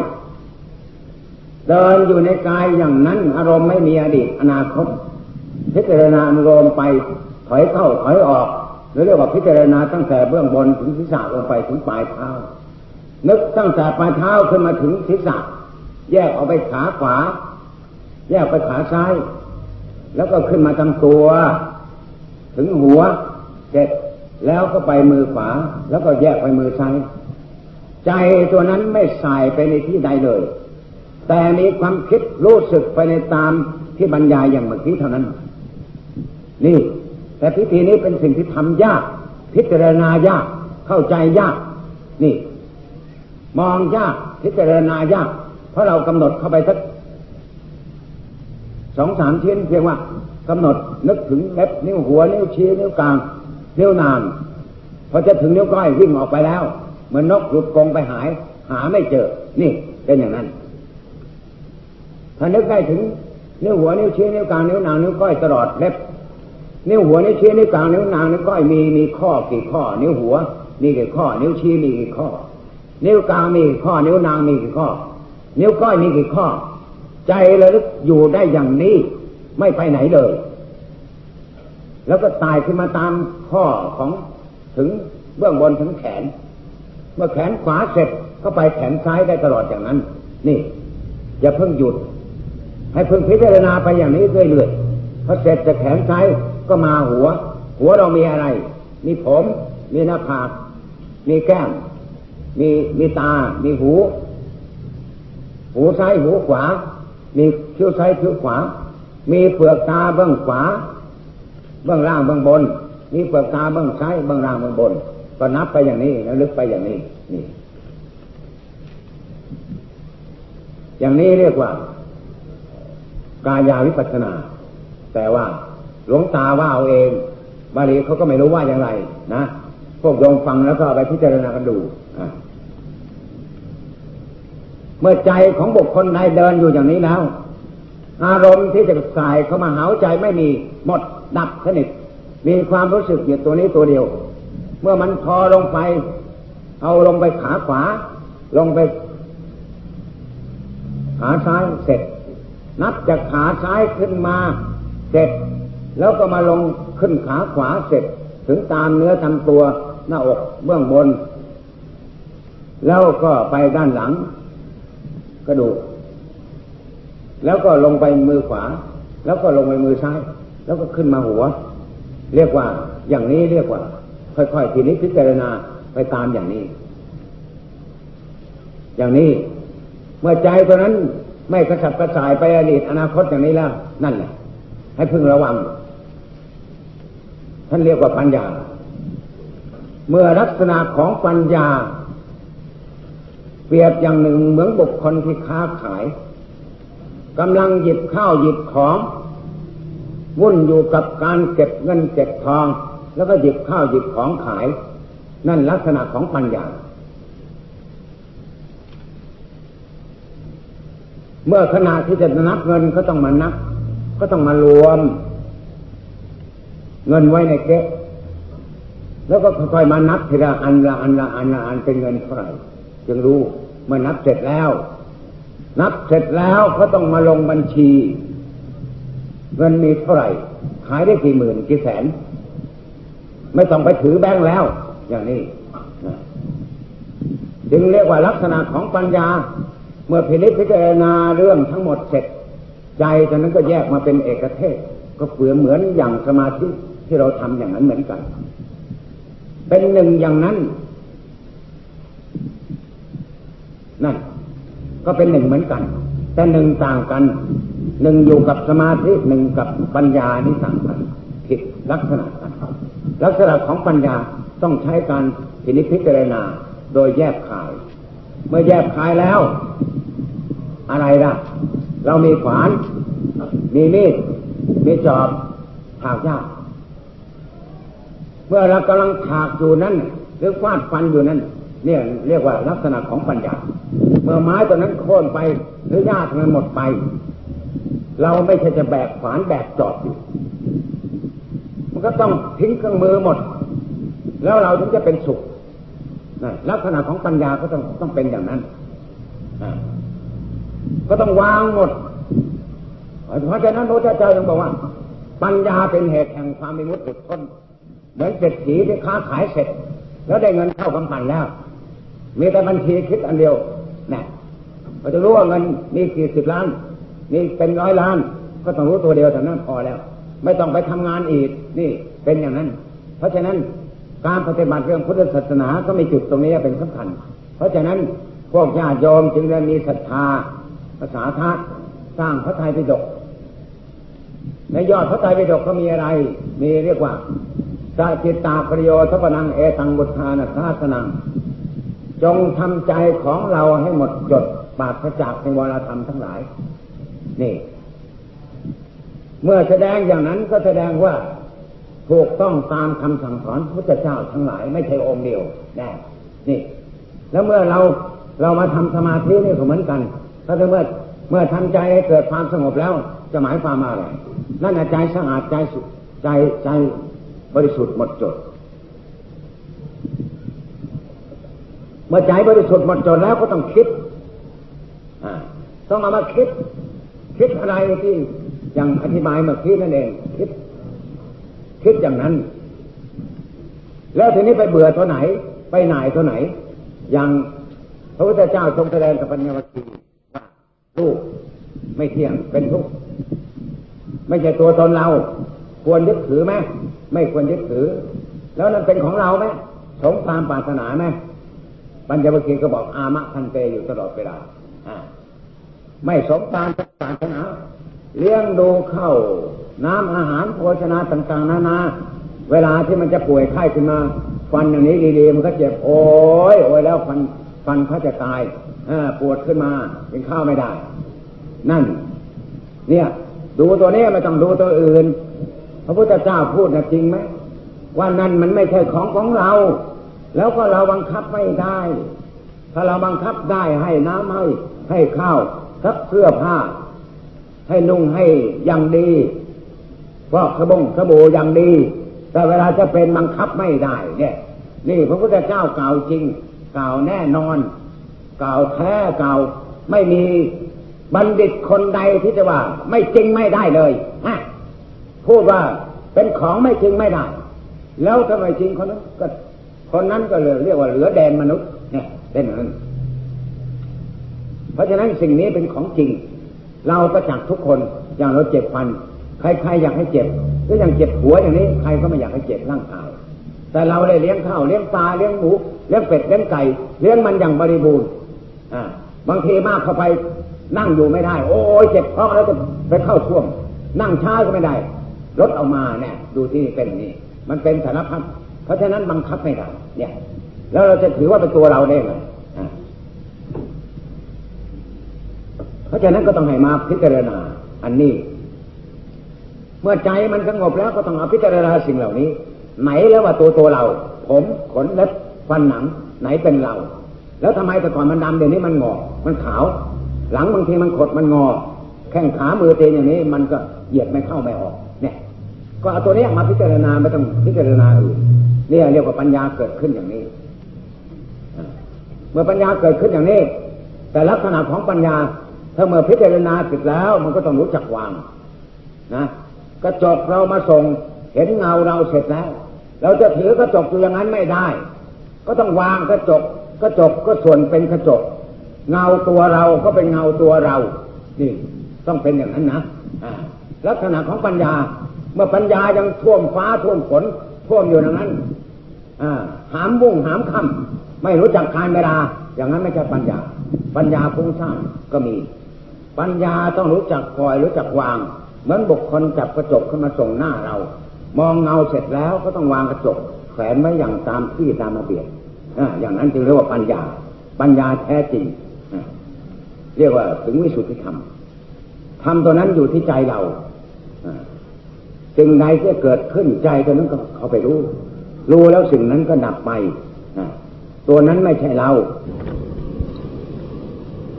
Speaker 1: เดินอยู่ในกายอย่างนั้น อารมณ์ไม่มีอดีตอนาคต พิจารณาอนุโลมไปถอยเข้าถอยออกหรือเรียกว่าพิจารณาตั้งแต่เบื้องบนถึงศีรษะลงไปถึงปลายเท้านึกตั้งแต่ปลายเท้าขึ้นมาถึงศีรษะ แยกออกไปขาขวา แยกไปขาซ้าย แล้วก็ขึ้นมาทำตัว ถึงหัวเสร็จแล้วก็ไปมือขวา แล้วก็แยกไปมือซ้าย ใจตัวนั้นไม่ใส่ไปในที่ใดเลย แต่มีความคิดรู้สึกไปในตามที่บรรยายอย่างเมื่อกี้เท่านั้น นี่ แต่พิธีนี้เป็นสิ่งที่ทำยาก พิจารณายาก เข้าใจยาก นี่ มองยาก พิจารณายาก ราะเรากำหนดเข้าไปสักสองสามชิ้นเพียงว่ากำหนดนึกถึงเล็บนิ้วหัวนิ้วชี้นิ้วกลางนิ้วนางพอจะถึงนิ้วก้อยวิ่งออกไปแล้ว เหมือนนกหลุดกรงไปหาย หาไม่เจอ นี่เป็นอย่างนั้นถ้านึกได้ถึงนิ้วหัวนิ้วชี้นิ้วกลางนิ้วนางนิ้วก้อยตลอดเล็บนิ้วหัวนิ้วชี้นิ้วกลางนิ้วนางนิ้วก้อยมีมีข้อกี่ข้อ นิ้วหัวมีกี่ข้อ นิ้วชี้มีกี่ข้อ นิ้วกลางมีกี่ข้อ นิ้วนางมีกี่ข้อ นิ้วก้อยมีกี่ข้อ ใจระลึกอยู่ได้อย่างนี้ ไม่ไปไหนเลย แล้วก็ตายขึ้นมาตามข้อของถึงเบื้องบนถึงแขน เมื่อแขนขวาเสร็จก็ไปแขนซ้ายได้ตลอดอย่างนั้น นี่ อย่าเพิ่งหยุด ให้เพิ่งพิจารณาไปอย่างนี้เรื่อยๆพอเสร็จจากแขนซ้ายก็มาหัว หัวเรามีอะไร มีผม มีหน้าผาก มีแก้ม มีมีตา มีหู หูซ้ายหูขวา มีคิ้วซ้ายคิ้วขวา มีเปลือกตาเบื้องขวา เบื้องล่างเบื้องบน มีเปลือกตาเบื้องซ้ายเบื้องล่างเบื้องบน ก็นับไปอย่างนี้แล้วลึกไปอย่างนี้ นี่ อย่างนี้เรียกว่ากายาวิปัสนา แต่ว่าหลวงตาว่าเอาเองบาลีเขาก็ไม่รู้ว่าอย่างไร นะพวกโยมฟังแล้วก็ไปพิจารณากันดูอะ เมื่อใจของบุคคลใดเดินอยู่อย่างนี้แล้ว อารมณ์ที่จะสายเข้ามาหาใจไม่มีหมดดับสนิทมีความรู้สึกอยู่ตัวนี้ตัวเดียว เมื่อมันพอลงไป เอาลงไปขาขวา ลงไป ขาซ้ายเสร็จ นับจากขาซ้ายขึ้นมาเสร็จ แล้วก็มาลงขึ้นขาขวาเสร็จ ถึงตามเนื้อทำตัวหน้าอกเบื้องบน แล้วก็ไปด้านหลัง กระดูก แล้วก็ลงไปมือขวา แล้วก็ลงไปมือซ้าย แล้วก็ขึ้นมาหัว เรียกว่าอย่างนี้เรียกว่า ค่อยๆทีนี้พิจารณาไปตามอย่างนี้ อย่างนี้เมื่อใจตัวนั้นไม่กระสับกระส่ายไปอดีตอนาคตอย่างนี้แล้ว นั่นแหละ ให้พึงระวัง ท่านเรียกว่าปัญญา เมื่อลักษณะของปัญญา เปรียบอย่างหนึ่งเหมือนบุคคลที่ค้าขายกำลังหยิบข้าวหยิบของวุ่นอยู่กับการเก็บเงินเก็บทอง แล้วก็หยิบข้าวหยิบของขาย นั่นลักษณะของปัญญา เมื่อขณะที่จะนับเงินก็ต้องมานับ ก็ต้องมารวม เงินไว้ในเก๊ะแล้วก็ค่อยๆมานับทีละอันละอันละอันละอันเป็นเงินเท่าไหร่ จึงรู้เมื่อนับเสร็จแล้ว นับเสร็จแล้วก็ต้องมาลงบัญชีเงินมีเท่าไหร่ขายได้กี่หมื่นกี่แสน ไม่ต้องไปถือแบงค์แล้ว อย่างนี้จึงเรียกว่าลักษณะของปัญญา เมื่อพินิจพิจารณาเรื่องทั้งหมดเสร็จ ใจตอนนั้นก็แยกมาเป็นเอกเทศ ก็เปลือเหมือนอย่างสมาธิที่เราทำอย่างนั้นเหมือนกัน เป็นหนึ่งอย่างนั้น นั่น ก็เป็นหนึ่งเหมือนกัน แต่หนึ่งต่างกัน หนึ่งอยู่กับสมาธิหนึ่งกับปัญญานี่ต่างกันผิดลักษณะกันลักษณะของปัญญาต้องใช้การพินิจพิจารณาโดยแยกขาย เมื่อแยกขายแล้ว อะไรล่ะ เรามีขวาน มีมีดมีจอบถากยากเมื่อเรากำลังถากอยู่นั้นหรือฟาดฟันอยู่นั้น เนี่ยเรียกว่าลักษณะของปัญญา เมื่อไม้ตัวนั้นโค่นไปหรือหญ้ามันหมดไป เราไม่ใช่จะแบกขวานแบกจอบอยู่มันก็ต้องทิ้งเครื่องมือหมด แล้วเราถึงจะเป็นสุขลักษณะของปัญญาก็ต้องต้องเป็นอย่างนั้นก็ต้องวางหมด เพราะฉะนั้นพระเจ้าจึงบอกว่า ปัญญาเป็นเหตุแห่งความมีมุตติพ้นเหมือนเศรษฐีที่ค้าขายเสร็จ แล้วได้เงินเข้ากำปั้นแล้ว มีแต่บัญชีคิดอันเดียวนะเราจะรู้ว่าเงินมีกี่สิบล้าน มีเป็นร้อยล้าน ก็ต้องรู้ตัวเดียวแต่นั้นพอแล้ว ไม่ต้องไปทำงานอีกนี่เป็นอย่างนั้น เพราะฉะนั้นการปฏิบัติเรื่องพุทธศาสนาก็มีจุดตรงนี้เป็นสำคัญ เพราะฉะนั้นพวกญาติโยมจึงได้มีศรัทธาภาษาธาตุสร้างพระไตรปิฎกในยอดพระไตรปิฎกก็มีอะไร มีเรียกว่าสาจิตตาประโยชน์พนังเอตังบุทานาสาสนัง จงทำใจของเราให้หมดจดปราศจากในวรธรรมทั้งหลาย นี่ เมื่อแสดงอย่างนั้นก็แสดงว่าถูกต้องตามคำสั่งสอนพระเจ้าทั้งหลาย ไม่ใช่องค์เดียวนะนี่ แล้วเมื่อเราเรามาทำสมาธินี่ก็เหมือนกันถ้าเมื่อเมื่อทำใจให้เกิดความสงบแล้ว จะหมายความว่าอะไรนั่นใจสะอาดใจสุใจใจบริสุทธิ์หมดจด เมื่อใจบริสุทธิ์หมดจดแล้วก็ต้องคิดต้องเอามาคิด คิดอะไรที่อย่างอธิบายเมื่อกี้นั่นเอง คิด คิดอย่างนั้น แล้วทีนี้ไปเบื่อตัวไหน ไปไหนตัวไหน อย่างพระพุทธเจ้าทรงแสดงกับปัญญวคีว่าลูกไม่เที่ยงเป็นทุกข์ไม่ใช่ตัวตนเรา ควรยึดถือไหมไม่ควรยึดถือ แล้วนั่นเป็นของเราไหมสงตามปรารถนาไหม ปัญญวคีก็บอกอามะทันเตอยู่ตลอดเวลาไม่สมตามปรารถนาเลี้ยงดูเข้าน้ำอาหารโภชนาต่าง ๆ นานา เวลาที่มันจะป่วยไข้ขึ้นมา ฟันอย่างนี้ดีๆมันก็เจ็บโอ้ยโอ้ยแล้วฟันฟันเขาจะตายปวดขึ้นมากินข้าวไม่ได้ นั่น เนี่ย ดูตัวนี้ไม่ต้องดูตัวอื่น พระพุทธเจ้าพูดนะจริงไหมว่านั่นมันไม่ใช่ของของเรา แล้วก็เราบังคับไม่ได้ ถ้าเราบังคับได้ให้น้ำให้ ให้ข้าวซักเสื้อผ้า ให้นุ่งให้อย่างดีฟอกสบงสบู่อย่างดี แต่เวลาจะเป็นบังคับไม่ได้ เนี่ย นี่พระพุทธเจ้ากล่าวจริง กล่าวแน่นอน กล่าวแท้กล่าวไม่มีบัณฑิตคนใดที่จะว่า ไม่จริงไม่ได้เลยฮะพูดว่าเป็นของไม่จริงไม่ได้ แล้วทำไมจริงคนนั้นก็ คนนั้นก็เลยเรียกว่าเหลือแดนมนุษย์เนี่ยเป็นอย่างนั้นเพราะฉะนั้นสิ่งนี้เป็นของจริง เราประจักษ์ทุกคนอย่างเราเจ็บฟัน ใครๆอยากให้เจ็บก็อย่างเจ็บหัวอย่างนี้ใครก็ไม่อยากให้เจ็บร่างกาย แต่เราได้เลี้ยงข้าวเลี้ยงปลาเลี้ยงหมูเลี้ยงเป็ดเลี้ยงไก่เลี้ยงมันอย่างบริบูรณ์อ่าบางทีมากเข้าไปนั่งอยู่ไม่ได้ โอ้ยเจ็บท้องแล้วจะไปเข้าท่วม นั่งช้าก็ไม่ได้รถเอามาเนี่ยดูที่เป็นนี่มันเป็นสารพัด เพราะฉะนั้นบังคับไม่ได้เนี่ย แล้วเราจะถือว่าเป็นตัวเราได้ไหมเพราะฉะนั้นก็ต้องให้มาพิจารณา อันนี้ เมื่อใจมันสงบแล้วก็ต้องเอาพิจารณาสิ่งเหล่านี้ ไหนแล้วว่าตัวตัวเรา ผมขนเล็บฟันหนัง ไหนเป็นเรา แล้วทำไมแต่ก่อนมันดำเดี๋ยวนี้มันงอ มันขาว หลังบางทีมันขดมันงอ แข้งขามือเตียอย่างนี้ มันก็เหยียดไม่เข้าไม่ออก เนี่ย ก็เอาตัวนี้มาพิจารณาไม่ต้องพิจารณาอื่น นี่เรียกว่าปัญญาเกิดขึ้นอย่างนี้เมื่อปัญญาเกิดขึ้นอย่างนี้ แต่ลักษณะของปัญญาถ้าเมื่อพิจารณาเสร็จแล้ว มันก็ต้องรู้จักวางนะกระจกเรามาส่งเห็นเงาเราเสร็จแล้ว เราจะถือกระจกอยู่อย่างนั้นไม่ได้ ก็ต้องวางกระจกกระจกก็ส่วนเป็นกระจก เงาตัวเราก็เป็นเงาตัวเรานี่ต้องเป็นอย่างนั้นนะลักษณะของปัญญา เมื่อปัญญายังท่วมฟ้าท่วมฝนท่วมอยู่อย่างนั้น หามวงหามคำไม่รู้จักการเวลา อย่างนั้นไม่ใช่ปัญญา ปัญญาฟุ้งซ่านก็มี ปัญญาต้องรู้จักคอยรู้จักวาง เหมือนบุคคลจับกระจกขึ้นมาส่งหน้าเรา มองเงาเสร็จแล้วก็ต้องวางกระจก แขวนไว้อย่างตามที่ตามระเบียบอย่างนั้นจึงเรียกว่าปัญญา ปัญญาแท้จริงเรียกว่าถึงวิสุทธิธรรมธรรมตัวนั้นอยู่ที่ใจเราสิ่งใดที่เกิดขึ้นใจตัวนั้นก็เขาไปรู้ รู้แล้วสิ่งนั้นก็ดับไปตัวนั้นไม่ใช่เรา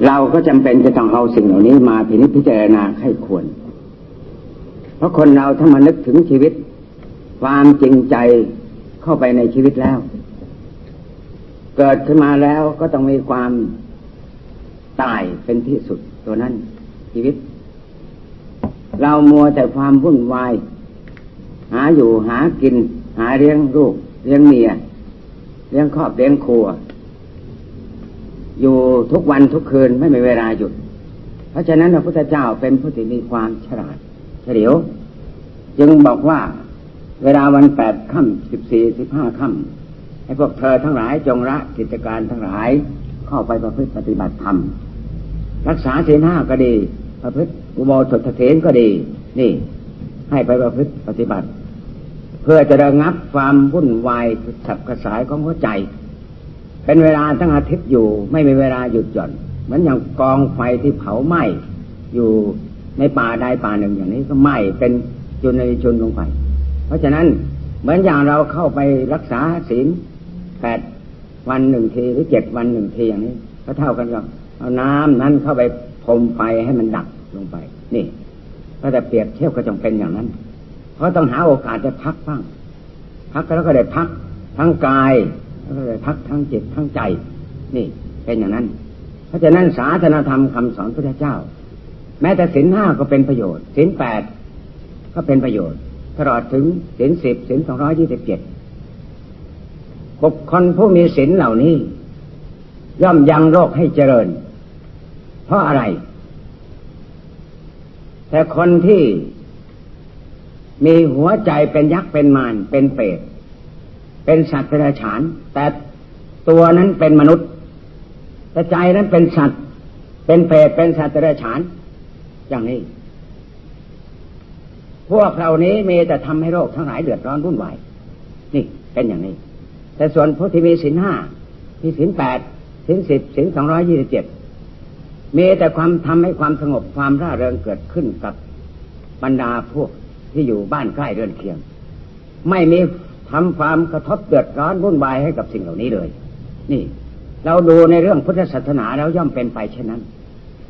Speaker 1: เราก็จำเป็นจะต้องเอาสิ่งเหล่านี้มาพินิจพิจารณาให้ควร เพราะคนเราถ้ามานึกถึงชีวิต ความจริงใจเข้าไปในชีวิตแล้ว เกิดขึ้นมาแล้วก็ต้องมีความตายเป็นที่สุดตัวนั้นชีวิต เรามัวแต่ความวุ่นวาย หาอยู่หากิน หาเลี้ยงลูกเลี้ยงเมีย เลี้ยงครอบเลี้ยงครัว อยู่ทุกวันทุกคืนไม่มีเวลาหยุด เพราะฉะนั้นพระพุทธเจ้าเป็นผู้ที่มีความฉลาดเฉลียว จึงบอกว่าเวลาวันแปดค่ำสิบสี่สิบห้าค่ำให้พวกเธอทั้งหลายจงละกิจการทั้งหลายเข้าไปประพฤติปฏิบัติธรรม รักษาเสนาก็ดี ประพฤติอุโบสถเถนก็ดี นี่ ให้ไปประพฤติปฏิบัติ พื่อจะระงับความวุ่นวายสับกระสายของหัวใจ เป็นเวลาทั้งอาทิตย์อยู่ไม่มีเวลาหยุดหย่อนเหมือนอย่างกองไฟที่เผาไหม้อยู่ในป่าใดป่าหนึ่งอย่างนี้ก็ไหม้เป็นจุนในชุนลงไป เพราะฉะนั้นเหมือนอย่างเราเข้าไปรักษาศีลแปดวันหนึ่งทีหรือเจ็ดวันหนึ่งทีอย่างนี้ ก็เท่ากันกับเอาน้ำนั้นเข้าไปพรมไฟให้มันดับลงไป นี่ ก็จะเปรียบเทียบก็จงเป็นอย่างนั้น เพราต้องหาโอกาสจะพักบ้าง พักแล้วก็ได้พักทั้งกายแล้วก็ได้พักทั้งจิตทั้งใจ นี่เป็นอย่างนั้น เพราะฉะนั้นศาสนาธรรมคำสอนพระเจ้า แม้แต่ศีลห้าก็เป็นประโยชน์ศีลแปดก็เป็นประโยชน์ ตลอดถึงศีลสิบศีลสองร้อยยี่สิบเจ็ดบุคคลผู้มีศีลเหล่านี้ ย่อมยังโรคให้เจริญ เพราะอะไร แต่คนที่ มีหัวใจเป็นยักษ์เป็นมารเป็นเปรตเป็นสัตว์เป็นฉาน แต่ตัวนั้นเป็นมนุษย์แต่ใจนั้นเป็นสัตว์ เป็นเปรตเป็นสัตว์เป็นฉาน อย่างนี้ พวกเรานี้มีแต่ทำให้โรคทั้งหลายเดือดร้อนวุ่นวายนี่เป็นอย่างนี้ แต่ส่วนผู้ที่มีศีลห้าที่ศีลแปดศีลสิบศีลสองร้อยี่สิบเจ็ดมีแต่ความทำให้ความสงบความร่าเริงเกิดขึ้นกับบรรดาพวก ที่อยู่บ้านใกล้เรือนเคียง ไม่มีทำความกระทบเดือดร้อนวุ่นวายให้กับสิ่งเหล่านี้เลย นี่ เราดูในเรื่องพุทธศาสนาแล้วย่อมเป็นไปเช่นนั้น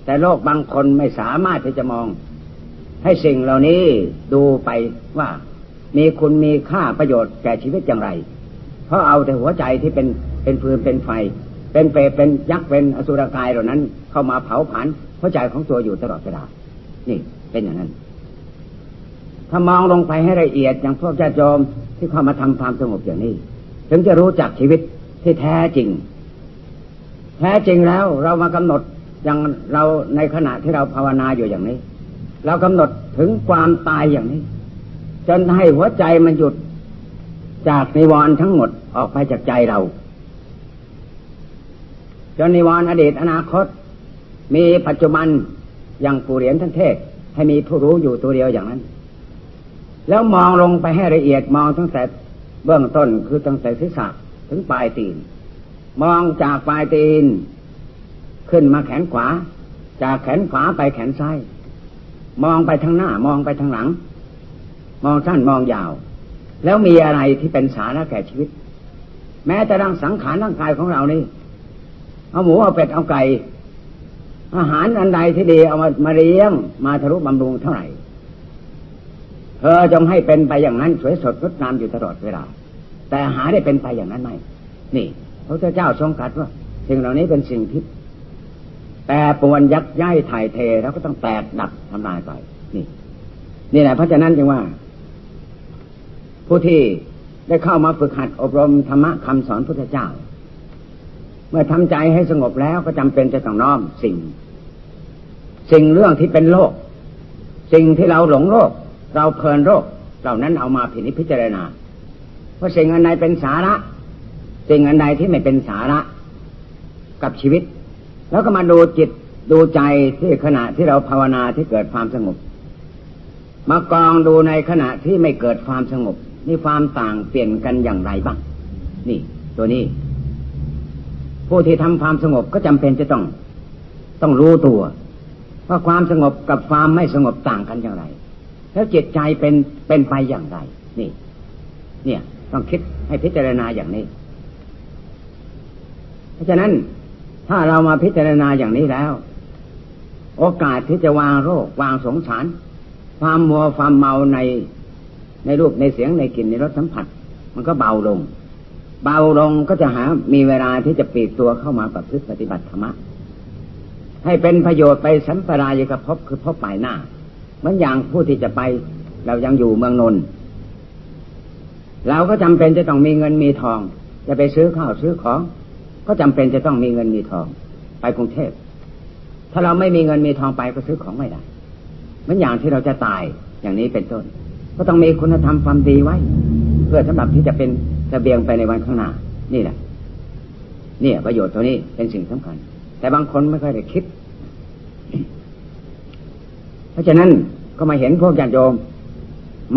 Speaker 1: แต่โลกบางคนไม่สามารถที่จะมอง ให้สิ่งเหล่านี้ดูไปว่ามีคุณมีค่าประโยชน์แก่ชีวิตอย่างไร เพราะเอาแต่หัวใจที่เป็นเป็นฟืนเป็นไฟ เป็นเปรตเป็นยักษ์เป็นอสุรกายเหล่านั้น เข้ามาเผาผลาญหัวใจของตัวอยู่ตลอดเวลา นี่เป็นอย่างนั้น ถ้ามองลงไปให้ละเอียดอย่างพวกญาติโยมที่เข้ามาทำความสงบอย่างนี้ ถึงจะรู้จักชีวิตที่แท้จริง
Speaker 2: แท้จริงแล้วเรามากำหนดอย่างเราในขณะที่เราภาวนาอยู่อย่างนี้ เรากำหนดถึงความตายอย่างนี้ จนให้หัวใจมันหยุดจากนิวรณ์ทั้งหมดออกไปจากใจเราจนนิวรณ์อดีตอนาคต มีปัจจุบันอย่างปู่เหรียญทั้งเทศให้มีผู้รู้อยู่ตัวเดียวอย่างนั้น แล้วมองลงไปให้ละเอียดมองตั้งแต่เบื้องต้นคือตั้งแต่ศีรษะถึงปลายตีน มองจากปลายตีน ขึ้นมาแขนขวา จากแขนขวาไปแขนซ้ายมองไปทางหน้ามองไปทางหลัง มองสั้นมองยาว แล้วมีอะไรที่เป็นสาระแก่ชีวิต แม้แต่ร่างสังขารร่างกายของเรานี่เอาหมูเอาเป็ดเอาไก่อาหารอันใดที่ดีเอามามาเลี้ยงมาทะลุบำรุงเท่าไหร่ เธอจงให้เป็นไปอย่างนั้นสวยสดงดงามอยู่ตลอดเวลา แต่หาได้เป็นไปอย่างนั้นไหมนี่พระเจ้าทรงตรัสว่าสิ่งเหล่านี้เป็นสิ่งที่แต่ปวนยักย้ายถ่ายเทแล้วก็ต้องแตกดับทำลายไป นี่ นี่แหละเพราะฉะนั้นจึงว่า ผู้ที่ได้เข้ามาฝึกหัดอบรมธรรมะคำสอนพุทธเจ้า เมื่อทำใจให้สงบแล้วก็จำเป็นจะต้องน้อมสิ่ง สิ่งเรื่องที่เป็นโลก สิ่งที่เราหลงโลก เราเพลินโรคเหล่านั้นเอามาพินิจพิจารณาว่าสิ่งอันใดเป็นสาระ สิ่งอันใดที่ไม่เป็นสาระกับชีวิต แล้วก็มาดูจิตดูใจที่ขณะที่เราภาวนาที่เกิดความสงบ มากองดูในขณะที่ไม่เกิดความสงบนี่ความต่างเปลี่ยนกันอย่างไรบ้าง นี่ ตัวนี้ ผู้ที่ทำความสงบก็จำเป็นจะต้อง ต้องรู้ตัวว่าความสงบกับความไม่สงบต่างกันอย่างไร แล้วจิตใจเป็นเป็นไปอย่างไร นี่ เนี่ย ต้องคิดให้พิจารณาอย่างนี้ เพราะฉะนั้นถ้าเรามาพิจารณาอย่างนี้แล้ว โอกาสที่จะวางโรควางสงสาร ความมัวความเมาในในรูปในเสียงในกลิ่นในรสสัมผัส มันก็เบาลง เบาลงก็จะหามีเวลาที่จะปีกตัวเข้ามาประพฤติปฏิบัติธรรมะให้เป็นประโยชน์ไปสัมปรายกับพบคือพบปลายหน้า มือนอย่างผู้ที่จะไป เรายังอยู่เมืองนนท์เราก็จำเป็นจะต้องมีเงินมีทอง จะไปซื้อข้าวซื้อของ ก็จำเป็นจะต้องมีเงินมีทอง ไปกรุงเทพถ้าเราไม่มีเงินมีทองไปก็ซื้อของไม่ได้เหมือนอย่างที่เราจะตายอย่างนี้เป็นต้น ก็ต้องมีคุณธรรมความดีไว้ เพื่อสำหรับที่จะเป็นสเสบียงไปในวันข้างหน้า นี่แหละเนี่ยประโยชน์ตัวนี้เป็นสิ่งสำคัญ แต่บางคนไม่ค่อยได้คิด เพราะฉะนั้น ก็มาเห็นพวกญาติโยม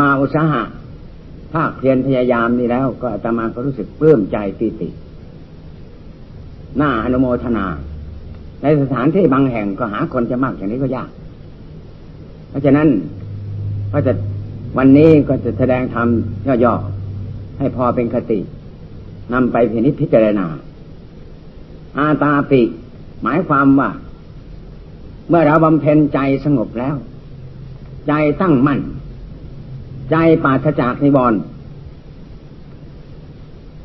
Speaker 2: มาอุตสาหะภาคเพียรพยายามนี่แล้ว ก็อาตมาก็รู้สึกปลื้มใจปีติหน้าอนุโมทนา ในสถานที่บางแห่งก็หาคนจะมากอย่างนี้ก็ยาก เพราะฉะนั้นก็จะวันนี้ก็จะแสดงธรรมย่อๆให้พอเป็นคตินำไปพินิจพิจารณา อาตาปิ หมายความว่า เมื่อเราบำเพ็ญใจสงบแล้ว ใจตั้งมั่น ใจปราศจากนิวรณ์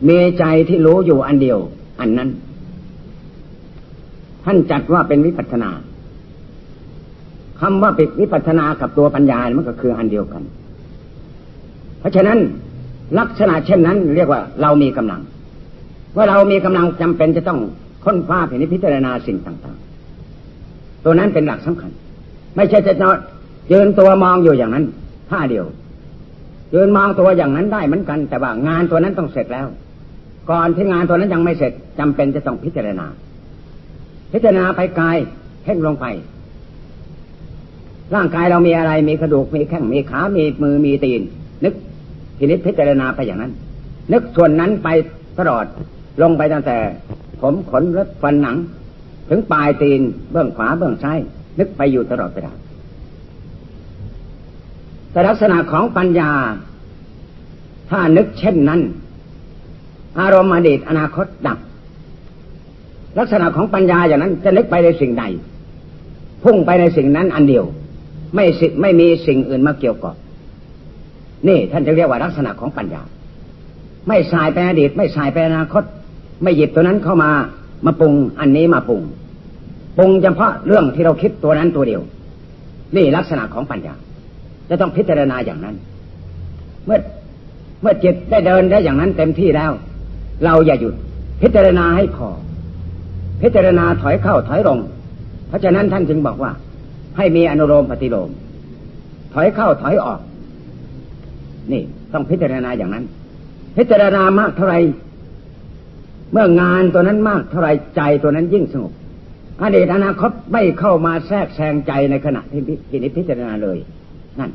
Speaker 2: มีใจที่รู้อยู่อันเดียว อันนั้น ท่านจัดว่าเป็นวิปัสนาคำว่าป็นวิปัสนากับตัวปัญญา มันก็คืออันเดียวกัน เพราะฉะนั้นลักษณะเช่นนั้น เรียกว่าเรามีกำลัง ว่าเรามีกำลังจำเป็นจะต้องค้นคว้าพิจารณาสิ่งต่าง ๆ ตัวนั้นเป็นหลักสำคัญ ไม่ใช่จะ ยืนตัวมองอยู่อย่างนั้นท่าเดียวยืนมองตัวอย่างนั้นได้เหมือนกัน แต่ว่างานตัวนั้นต้องเสร็จแล้ว ก่อนที่งานตัวนั้นยังไม่เสร็จจำเป็นจะต้องพิจารณา พิจารณาไปกายเพ่งลงไป ร่างกายเรามีอะไรมีกระดูกมีแข้งมีขามีมือมีตีน นึกทีนี้พิจารณาไปอย่างนั้น นึกส่วนนั้นไปตลอดลงไปตั้งแต่ ผมขนเล็บฟันหนัง ถึงปลายตีนเบื้องขวาเบื้องซ้ายนึกไปอยู่ตลอดเวลา แต่ลักษณะของปัญญา ถ้านึกเช่นนั้น อารมณ์อดีตอนาคตดับ ลักษณะของปัญญาอย่างนั้นจะนึกไปในสิ่งใด พุ่งไปในสิ่งนั้นอันเดียว ไม่สิไม่มีสิ่งอื่นมาเกี่ยวกับนี่ท่านจะเรียกว่าลักษณะของปัญญา ไม่สายไปอดีต ไม่สายไปอนาคต ไม่หยิบตัวนั้นเข้ามามาปรุงอันนี้มาปรุงปรุงเฉพาะเรื่องที่เราคิดตัวนั้นตัวเดียว นี่ลักษณะของปัญญา จะต้องพิจารณาอย่างนั้น เมื่อเมื่อจิตได้เดินได้อย่างนั้นเต็มที่แล้ว เราอย่าหยุด พิจารณาให้พอ พิจารณาถอยเข้าถอยลง เพราะฉะนั้นท่านจึงบอกว่า ให้มีอนุโลมปฏิโลม ถอยเข้าถอยออก นี่ต้องพิจารณาอย่างนั้น พิจารณามากเท่าไรเมื่องานตัวนั้นมากเท่าไรใจตัวนั้นยิ่งสงบอดีตอนาคตไม่เข้ามาแทรกแซงใจในขณะที่พินิจพิจารณาเลย นั่น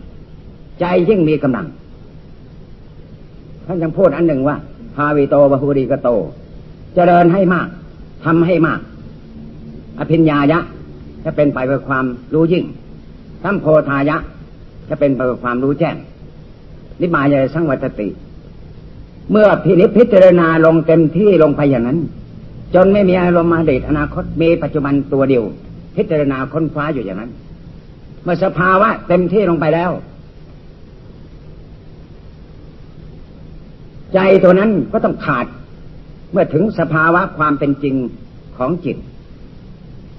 Speaker 2: ใจยิ่งมีกำลัง ท่านยังพูดอันหนึ่งว่าพาวิโตบหูริกโต เจริญให้มากทำให้มาก อภิญญายะ จะเป็นไปเพื่อความรู้ยิ่งสัมโพธายะ จะเป็นไปเพื่อความรู้แจ้งนิบายสังวัตติ เมื่อพินิจพิจารณาลงเต็มที่ลงไปอย่างนั้น จนไม่มีอารมณ์มาเดชอนาคตมีปัจจุบันตัวเดียว พิจารณาค้นคว้าอยู่อย่างนั้น เมื่อสภาวะเต็มที่ลงไปแล้ว ใจตัวนั้นก็ต้องขาด เมื่อถึงสภาวะความเป็นจริงของจิต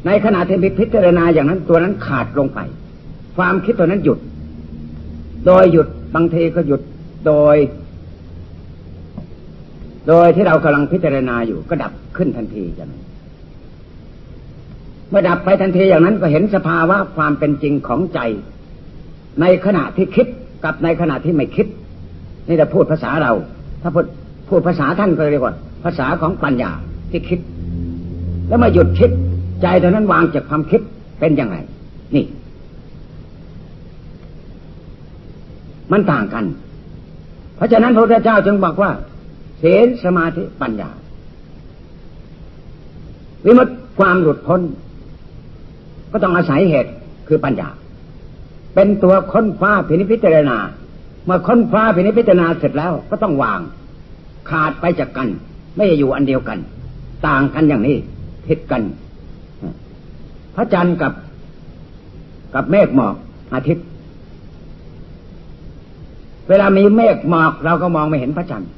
Speaker 2: ในขณะที่พิจารณาอย่างนั้นตัวนั้นขาดลงไป ความคิดตัวนั้นหยุด โดยหยุดบางทีก็หยุดโดย โดยที่เรากำลังพิจารณาอยู่ก็ดับขึ้นทันทีอย่างนั้น เมื่อดับไปทันทีอย่างนั้นก็เห็นสภาวะความเป็นจริงของใจ ในขณะที่คิดกับในขณะที่ไม่คิด นี่จะพูดภาษาเรา ถ้าพูดพูดภาษาท่านก็เรียกว่า ภาษาของปัญญาที่คิด แล้วมาหยุดคิด ใจตอนนั้นวางจากความคิดเป็นยังไง นี่ มันต่างกัน เพราะฉะนั้นพระพุทธเจ้าจึงบอกว่าเีลสมาธิปัญญาวิมุตความหลุดพ้น ก็ต้องอาศัยเหตุคือปัญญา เป็นตัวค้นคว้าพินิพิจารณา เมื่อค้นคว้าพินิพิจารณาเสร็จแล้วก็ต้องวาง ขาดไปจากกัน ไม่อยู่อันเดียวกัน ต่างกันอย่างนี้ผิดกันพระจันทร์กับกับเมฆหมอกอาทิตย์ เวลามีเมฆหมอกเราก็มองไม่เห็นพระจันทร์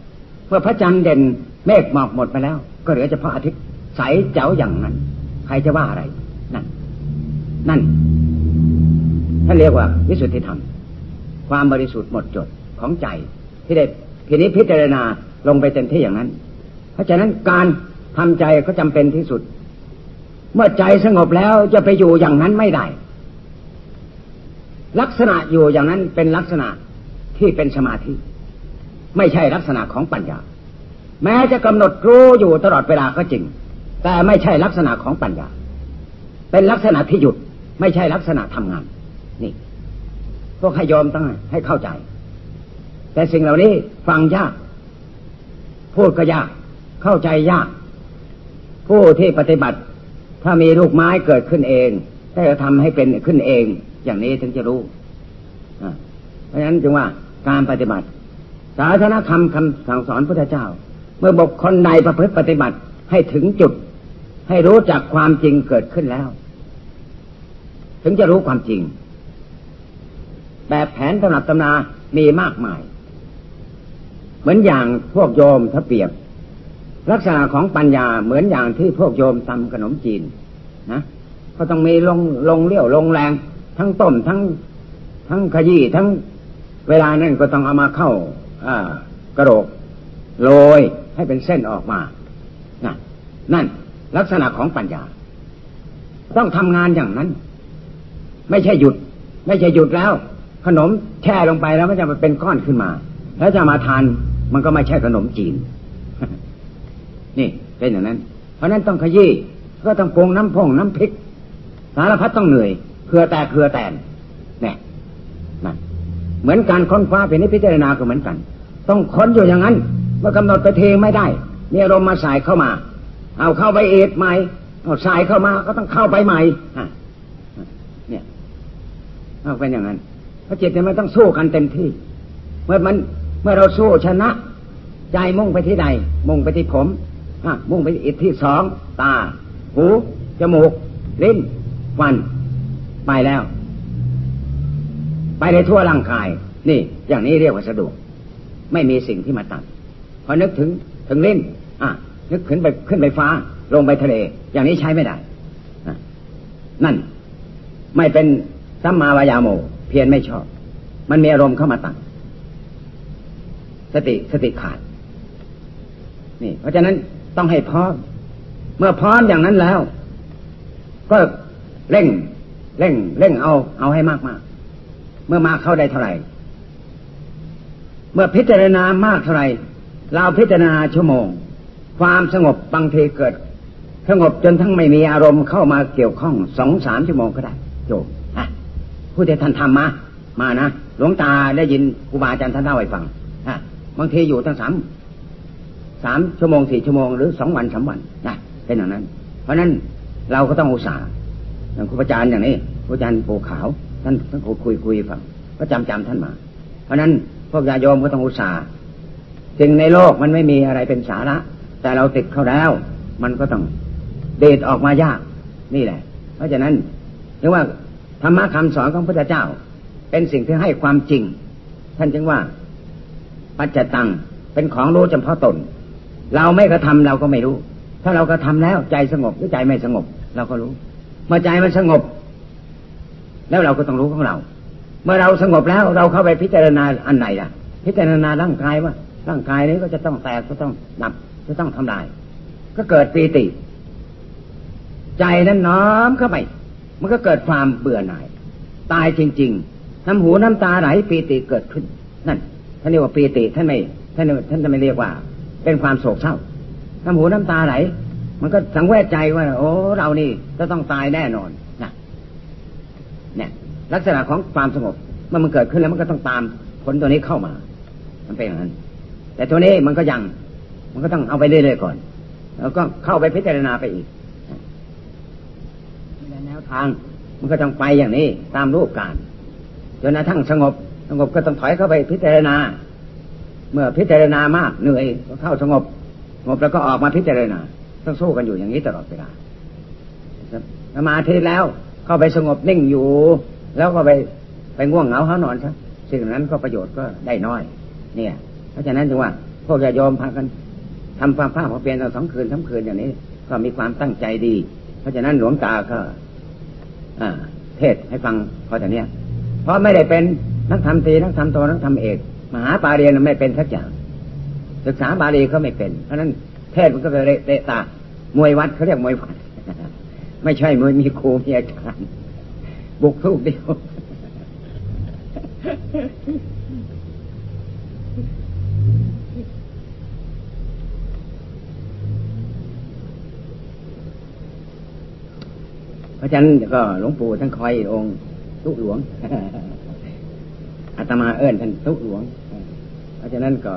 Speaker 2: เมื่อพระจันทร์เด่นเมฆหมอกหมดไปแล้ว ก็เหลือเฉพาะอาทิตย์ใสเจ๋วอย่างนั้น ใครจะว่าอะไร นั่นท่านเรียกว่าวิสุทธิธรรม ความบริสุทธิ์หมดจดของใจที่ได้ทีนี้พิจารณาลงไปเต็มที่อย่างนั้น เพราะฉะนั้นการทำใจก็จำเป็นที่สุด เมื่อใจสงบแล้วจะไปอยู่อย่างนั้นไม่ได้ ลักษณะอยู่อย่างนั้นเป็นลักษณะที่เป็นสมาธิ ไม่ใช่ลักษณะของปัญญา แม้จะกำหนดรู้อยู่ตลอดเวลาก็จริง แต่ไม่ใช่ลักษณะของปัญญา เป็นลักษณะที่หยุด ไม่ใช่ลักษณะทำงาน นี่ พวกให้ยอมต้งให้เข้าใจ แต่สิ่งเหล่านี้ฟังยาก พูดก็ยาก เข้าใจยาก ผู้ที่ปฏิบัติ ถ้ามีลูกไม้เกิดขึ้นเองแต่จะทำให้เป็นขึ้นเอง อย่างนี้ถึงจะรู้เพราะฉะนั้นจึงว่าการปฏิบัติ ศาสนธรรมคำสั่งสอนพระเจ้า เมื่อบุคคลใดประพฤติปฏิบัติให้ถึงจุด ให้รู้จักความจริงเกิดขึ้นแล้ว ถึงจะรู้ความจริง แบบแผนตำนับตำนามีมากมาย เหมือนอย่างพวกโยมถ้าเปรียบ ลักษณะของปัญญาเหมือนอย่างที่พวกโยมทำขนมจีนนะก็ต้องมีลงลงเลี้ยวลงแรง ทั้งต้มทั้งทั้งขยี้ทั้งเวลานั้นก็ต้องเอามาเข้ากระโหลกโรยให้เป็นเส้นออกมานั่นนั่น ลักษณะของปัญญา ต้องทำงานอย่างนั้น ไม่ใช่หยุด ไม่ใช่หยุดแล้ว ขนมแช่ลงไปแล้วมันจะมาเป็นก้อนขึ้นมา แล้วจะมาทานมันก็ไม่ใช่ขนมจีน นี่เป็นอย่างนั้น เพราะนั้นต้องขยี้ก็ต้องปรุงน้ำพงน้ำพริก สารพัดต้องเหนื่อยเครือแตกเครือแตนเนี่ยนั่นเหมือนการค้นคว้าเป็นนิพพิจารณาก็เหมือนกัน ต้องค้นอยู่อย่างนั้นเมื่อกำหนดไปเทไม่ได้มีอารมณ์มาใส่เข้ามา เอาเข้าไปเอดใหม่เอาใส่เข้ามาก็ต้องเข้าไปใหม่ เอาเป็นอย่างนั้นพระจิตเนี่ยมันต้องสู้กันเต็มที่ เมื่อมันเมื่อเราสู้ชนะ ใจมุ่งไปที่ใด มุ่งไปที่ผมมุ่งไปอีกที่สองตา หูจมูก ลิ้นฟัน ไปแล้ว ไปในทั่วร่างกาย นี่ อย่างนี้เรียกว่าสะดวก ไม่มีสิ่งที่มาตัดพอนึกถึงถึงเล่นอะนึกขึ้นไปขึ้นไปฟ้า ลงไปทะเล อย่างนี้ใช้ไม่ได้นั่น ไม่เป็น สัมมาวายาโม เพียรไม่ชอบ มันมีอารมณ์เข้ามาตัดสติสติขาด นี่ เพราะฉะนั้นต้องให้พร้อม เมื่อพร้อมอย่างนั้นแล้ว ก็เร่ง เร่ง เร่งเอา เอาให้มากมากเมื่อมากเข้าได้เท่าไหร่ เมื่อพิจารณามากเท่าไหร่ เราพิจารณาชั่วโมง ความสงบบางทีเกิด สงบจนทั้งไม่มีอารมณ์เข้ามาเกี่ยวข้องสองสามชั่วโมงก็ได้โยมอะ ผู้ที่ท่านทำมา มานะหลวงตาได้ยินครูบาอาจารย์ท่านเล่าให้ฟังอะบางทีอยู่ตั้งสามสามชั่วโมงสี่ชั่วโมงหรือสองวันสามวันนะเป็นอย่างนั้น เพราะนั้นเราก็ต้องอุตส่าห์อย่างครูอาจารย์อย่างนี้ครูอาจารย์ปูขาว ท่านท่านคุยคุยฟังก็จำจำท่านมา เพราะนั้นพวกญาโยมก็ต้องอุตส่าห์สิ่งในโลกมันไม่มีอะไรเป็นสาระ แต่เราติดเข้าแล้ว มันก็ต้องเดทออกมายาก นี่แหละ เพราะฉะนั้นเรียกว่า ธรรมะคำสอนของพระเจ้า เป็นสิ่งที่ให้ความจริง ท่านจึงว่า ปัจจตังเป็นของรู้เฉพาะตน เราไม่กระทำเราก็ไม่รู้ ถ้าเรากระทาแล้วใจสงบหรือใจไม่สงบ เราก็รู้ เมื่อใจมันสงบ แล้วเราก็ต้องรู้ของเรา เมื่อเราสงบแล้วเราเข้าไปพิจารณาอันไหนล่ะ พิจารณาร่างกายว่าร่างกายนี้ก็จะต้องแตกก็ต้องดับจะต้องทำลาย ก็เกิดปีติ ใจนั้นน้อมเข้าไป มันก็เกิดความเบื่อหน่าย ตายจริง ๆ น้ำหูน้ำตาไหลปีติเกิดขึ้น นั่นท่านเรียกว่าปีติท่านไม่ท่านท่านจะไม่เรียกว่า เป็นความโศกเศร้า น้ำหูน้ำตาไหล มันก็สังเวชใจว่า โอ้ เรานี่จะต้องตายแน่นอนนะเนี่ย ลักษณะของความสงบเมื่อมันเกิดขึ้นแล้วมันก็ต้องตามผลตัวนี้เข้ามา มันเป็นอย่างนั้น แต่ตัวนี้มันก็ยัง มันก็ต้องเอาไปเรื่อยๆก่อน แล้วก็เข้าไปพิจารณาไปอีก ทาง มันก็ต้องไปอย่างนี้ ตามรูปการจนกระทั่งสงบ สงบก็ต้องถอยเข้าไปพิจารณา เมื่อพิจารณามากเหนื่อยก็เข้าสงบสงบแล้วก็ออกมาพิจารณาต้องสู้กันอยู่อย่างนี้ตลอดเวลาสมาธิแล้วเข้าไปสงบนิ่งอยู่ แล้วก็ไปไปง่วงเหงาเขานอนซะสิ่งนั้นก็ประโยชน์ก็ได้น้อย เนี่ย เพราะฉะนั้นจึงว่าพวกญาโยมพากันทำความภาพพอเปลี่ยนเราสองคืนสาคืนอย่างนี้ ก็มีความตั้งใจดี เพราะฉะนั้นหลวงตาก็ เทศให้ฟังพอแต่เนี้ยเพราะไม่ได้เป็นนักธรรมตีนักธรรมโทนักธรรมเอก มหาปาเรียนไม่เป็นสักอย่าง ศึกษาบาลีเขาไม่เป็น เพราะนั้นเทศมันก็เลยเตะตามวยวัดเขาเรียกมวยวัดไม่ใช่มวยมีครูมีอาจารย์บุกทุกเดียว ราะฉะนั้นก็หลวงปู่ท่านคอยองค์ตุหลวงอาตมาเอิญท่านตุหลวง เพราะฉะนั้นก็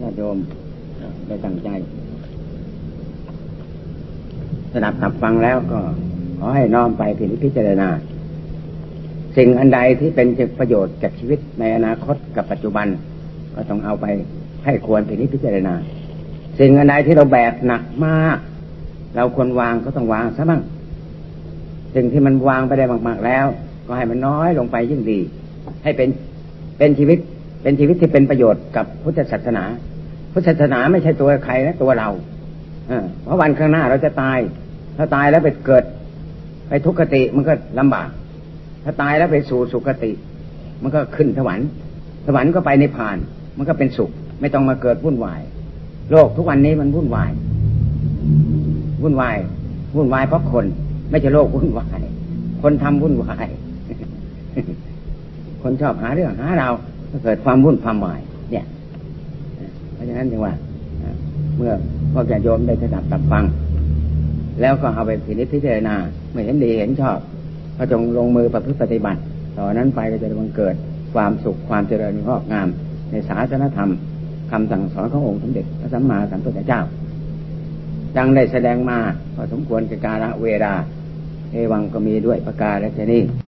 Speaker 2: ญาติโยมได้ตั้งใจสนับสับฟังแล้วก็ขอให้น้อมไปพิจารณา สิ่งอันใดที่เป็นประโยชน์กับชีวิตในอนาคตกับปัจจุบัน ก็ต้องเอาไปให้ควรพิจารณา สิ่งอันใดที่เราแบกหนักมาก เราควรวางก็ต้องวางซะบ้าง สิ่งที่มันวางไปได้มาก ๆ แล้ว ก็ให้มันน้อยลงไปยิ่งดี ให้เป็นเป็นชีวิตเป็นชีวิตที่เป็นประโยชน์กับพุทธศาสนา พุทธศาสนาไม่ใช่ตัวใครนะตัวเราเพราะวันข้างหน้าเราจะตาย ถ้าตายแล้วไปเกิด ไปทุกขติมันก็ลำบาก ถ้าตายแล้วไปสู่สุคติ มันก็ขึ้นสวรรค์สวรรค์ก็ไปในผ่าน มันก็เป็นสุข ไม่ต้องมาเกิดวุ่นวาย โลกทุกวันนี้มันวุ่นวายวุ่นวายวุ่นวายเพราะคน ไม่ใช่โลกวุ่นวาย คนทำวุ่นวาย คนชอบหาเรื่องหาเราก็เกิดความวุ่นความวาย เนี่ย เพราะฉะนั้นจึงว่า เมื่อพ่อแก่โยมได้ะดับตับฟัง แล้วก็เอาไปพินิจพิจารณาไม่เห็นดีเห็นชอบก็จงลงมือประพฤติปฏิบัติ ต่อนนั้นไปก็จะบังเกิดความสุขความเจริญงอกงาม ในศาสนธรรมคำสั่งสอนขององค์สมเด็จพระสัมมาสัมพุทธเจ้า ดังได้แสดงมาพอสมควรกับกาลเวลาเอวังก็มีด้วยประกาศและนี้